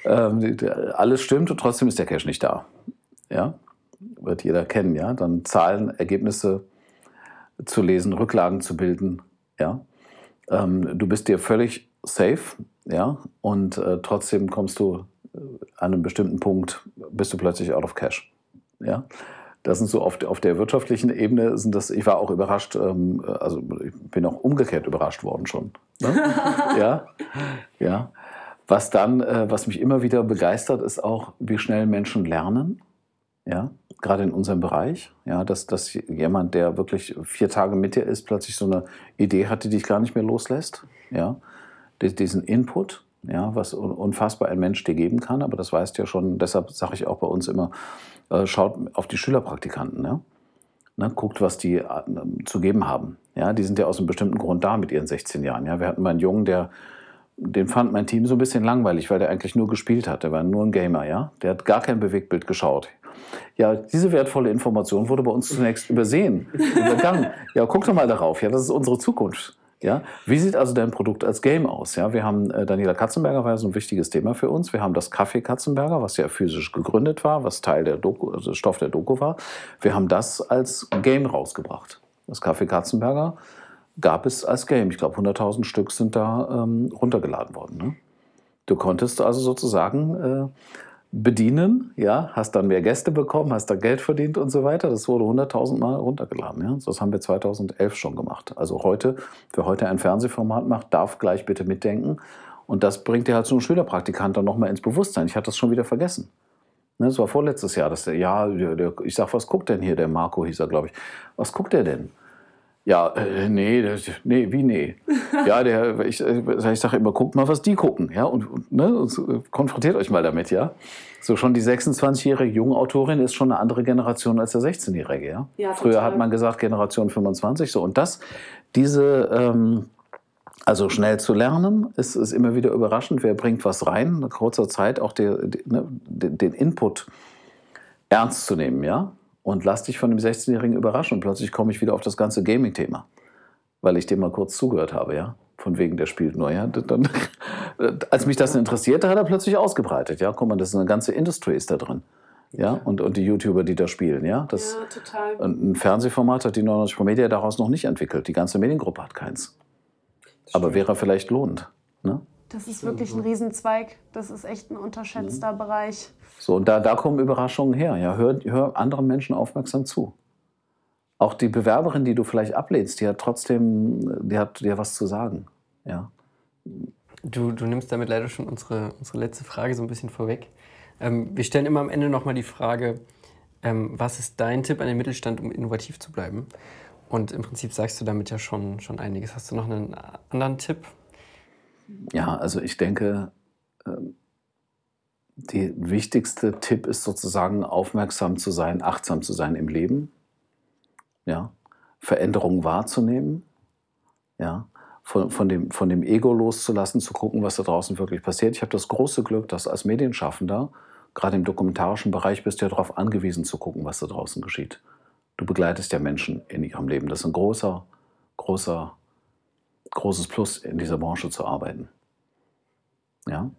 Ähm, alles stimmt und trotzdem ist der Cash nicht da. Ja. Wird jeder kennen, ja. Dann Zahlen, Ergebnisse zu lesen, Rücklagen zu bilden, ja. Ähm, du bist dir völlig safe, ja, und äh, trotzdem kommst du äh, an einem bestimmten Punkt, bist du plötzlich out of cash, ja. Das sind so auf, auf der wirtschaftlichen Ebene sind das, ich war auch überrascht, ähm, also ich bin auch umgekehrt überrascht worden schon. Ne? ja, ja. Was dann, äh, was mich immer wieder begeistert, ist auch, wie schnell Menschen lernen. Ja, gerade in unserem Bereich, ja, dass, dass jemand, der wirklich vier Tage mit dir ist, plötzlich so eine Idee hat, die dich gar nicht mehr loslässt. Ja, diesen Input, ja, was unfassbar ein Mensch dir geben kann, aber das weißt du ja schon, deshalb sage ich auch bei uns immer, äh, schaut auf die Schülerpraktikanten, ja? Ne, guckt, was die äh, zu geben haben. Ja, die sind ja aus einem bestimmten Grund da mit ihren 16 Jahren. Ja, wir hatten mal einen Jungen, der, den fand mein Team so ein bisschen langweilig, weil der eigentlich nur gespielt hat. Der war nur ein Gamer, ja. Der hat gar kein Bewegtbild geschaut. Ja, diese wertvolle Information wurde bei uns zunächst übersehen, übergangen. Ja, guck doch mal darauf. Ja, das ist unsere Zukunft. Ja? Wie sieht also dein Produkt als Game aus? Ja? Wir haben, äh, Daniela Katzenberger war ja so ein wichtiges Thema für uns. Wir haben das Kaffee Katzenberger, was ja physisch gegründet war, was Teil der Doku, also Stoff der Doku war. Wir haben das als Game rausgebracht. Das Kaffee Katzenberger gab es als Game. Ich glaube, 100.000 Stück sind da ähm, runtergeladen worden. Ne? Du konntest also sozusagen äh, bedienen, ja, hast dann mehr Gäste bekommen, hast da Geld verdient und so weiter. Das wurde 100.000 Mal runtergeladen. Ja. Das haben wir 2011 schon gemacht. Also heute, wer heute ein Fernsehformat macht, darf gleich bitte mitdenken. Und das bringt dir halt so einen Schülerpraktikant dann nochmal ins Bewusstsein. Ich hatte das schon wieder vergessen. Ne, das war vorletztes Jahr. Das, ja, der, der, ich sag, was guckt denn hier? Der Marco hieß er, glaube ich. Was guckt der denn? Ja, äh, nee, das, nee, wie nee? Ja, der, ich, ich sage immer, guckt mal, was die gucken, ja, und, ne, und konfrontiert euch mal damit, ja. So schon die 26-jährige junge Autorin ist schon eine andere Generation als der 16-jährige, ja. ja Früher hat man gesagt Generation 25, so und das, diese, ähm, also schnell zu lernen, ist, ist immer wieder überraschend. Wer bringt was rein? In kurzer Zeit auch der, ne, den Input ernst zu nehmen, ja und lass dich von dem 16-Jährigen überraschen. Und plötzlich komme ich wieder auf das ganze Gaming-Thema, weil ich dem mal kurz zugehört habe, ja. Von wegen, der spielt nur, ja. Dann, als mich das interessierte, hat er plötzlich ausgebreitet, ja. Guck mal, das ist eine ganze Industrie ist da drin. Ja, und, und die YouTuber, die da spielen, ja. Das, ja, total. Und ein Fernsehformat hat die 99 Pro Media daraus noch nicht entwickelt. Die ganze Mediengruppe hat keins. Aber wäre vielleicht lohnend. Ne? Das ist wirklich ein Riesenzweig. Das ist echt ein unterschätzter mhm. Bereich. So, und da, da kommen Überraschungen her. Ja, hör, hör anderen Menschen aufmerksam zu. Auch die Bewerberin, die du vielleicht ablehnst, die hat trotzdem, die hat dir was zu sagen. Ja. Du, du nimmst damit leider schon unsere, unsere letzte Frage so ein bisschen vorweg. Ähm, wir stellen immer am Ende nochmal die Frage, ähm, was ist dein Tipp an den Mittelstand, um innovativ zu bleiben? Und im Prinzip sagst du damit ja schon, schon einiges. Hast du noch einen anderen Tipp? Ja, also ich denke, ähm, der wichtigste Tipp ist sozusagen aufmerksam zu sein, achtsam zu sein im Leben, ja, Veränderungen wahrzunehmen, ja, von, von, dem, von dem Ego loszulassen, zu gucken, was da draußen wirklich passiert. Ich habe das große Glück, dass als Medienschaffender, gerade im dokumentarischen Bereich, bist du ja darauf angewiesen zu gucken, was da draußen geschieht. Du begleitest ja Menschen in ihrem Leben. Das ist ein großer, großer großes Plus, in dieser Branche zu arbeiten. Ja?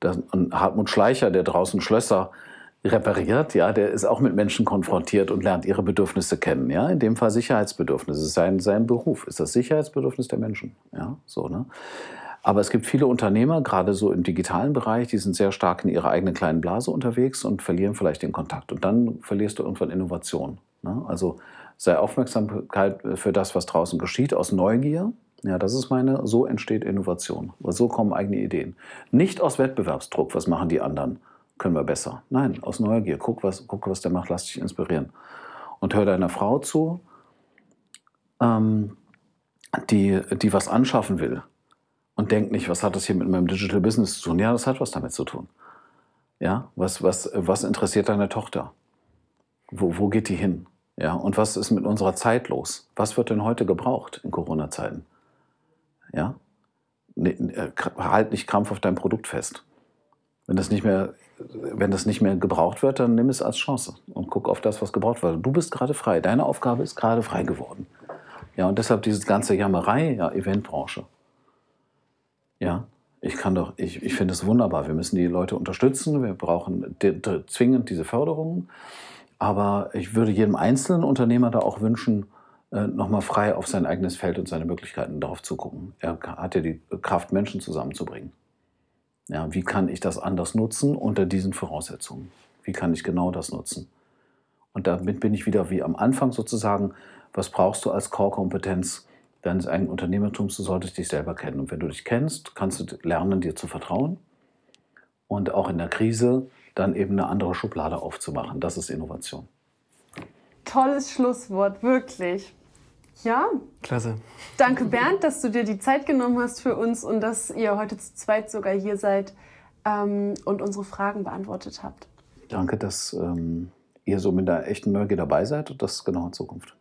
Das, und Hartmut Schleicher, der draußen Schlösser repariert, ja, der ist auch mit Menschen konfrontiert und lernt ihre Bedürfnisse kennen, ja. In dem Fall Sicherheitsbedürfnisse. Sein, sein Beruf ist das Sicherheitsbedürfnis der Menschen, ja, so, ne. Aber es gibt viele Unternehmer, gerade so im digitalen Bereich, die sind sehr stark in ihrer eigenen kleinen Blase unterwegs und verlieren vielleicht den Kontakt. Und dann verlierst du irgendwann Innovation. Ne? Also sei Aufmerksamkeit für das, was draußen geschieht, aus Neugier. Ja, das ist meine, so entsteht Innovation. So kommen eigene Ideen. Nicht aus Wettbewerbsdruck, was machen die anderen, können wir besser. Nein, aus Neugier. Guck, was, guck, was der macht, lass dich inspirieren. Und hör deiner Frau zu, ähm, die, die was anschaffen will und denkt nicht, was hat das hier mit meinem Digital Business zu tun? Ja, das hat was damit zu tun. Ja, was, was, was interessiert deine Tochter? Wo, wo geht die hin? Ja, und was ist mit unserer Zeit los? Was wird denn heute gebraucht in Corona-Zeiten? Ja, äh, halt nicht krampf auf dein Produkt fest. Wenn das nicht mehr wenn das nicht mehr gebraucht wird, dann nimm es als Chance und guck auf das, was gebraucht wird. Du bist gerade frei. Deine Aufgabe ist gerade frei geworden. Ja, und deshalb dieses ganze Jammerei, ja, Eventbranche. Ja, ich kann doch, ich, ich finde es wunderbar. Wir müssen die Leute unterstützen. Wir brauchen zwingend diese Förderungen. Aber ich würde jedem einzelnen Unternehmer da auch wünschen, nochmal frei auf sein eigenes Feld und seine Möglichkeiten darauf zu gucken. Er hat ja die Kraft, Menschen zusammenzubringen. Ja, wie kann ich das anders nutzen unter diesen Voraussetzungen? Wie kann ich genau das nutzen? Und damit bin ich wieder wie am Anfang sozusagen, was brauchst du als Core-Kompetenz deines eigenen Unternehmertums? Du solltest dich selber kennen. Und wenn du dich kennst, kannst du lernen, dir zu vertrauen und auch in der Krise dann eben eine andere Schublade aufzumachen. Das ist Innovation. Tolles Schlusswort, wirklich. Ja. Klasse. Danke, Bernd, dass du dir die Zeit genommen hast für uns und dass ihr heute zu zweit sogar hier seid ähm, und unsere Fragen beantwortet habt. Danke, dass ähm, ihr so mit der echten Neugier dabei seid und das ist genau in Zukunft.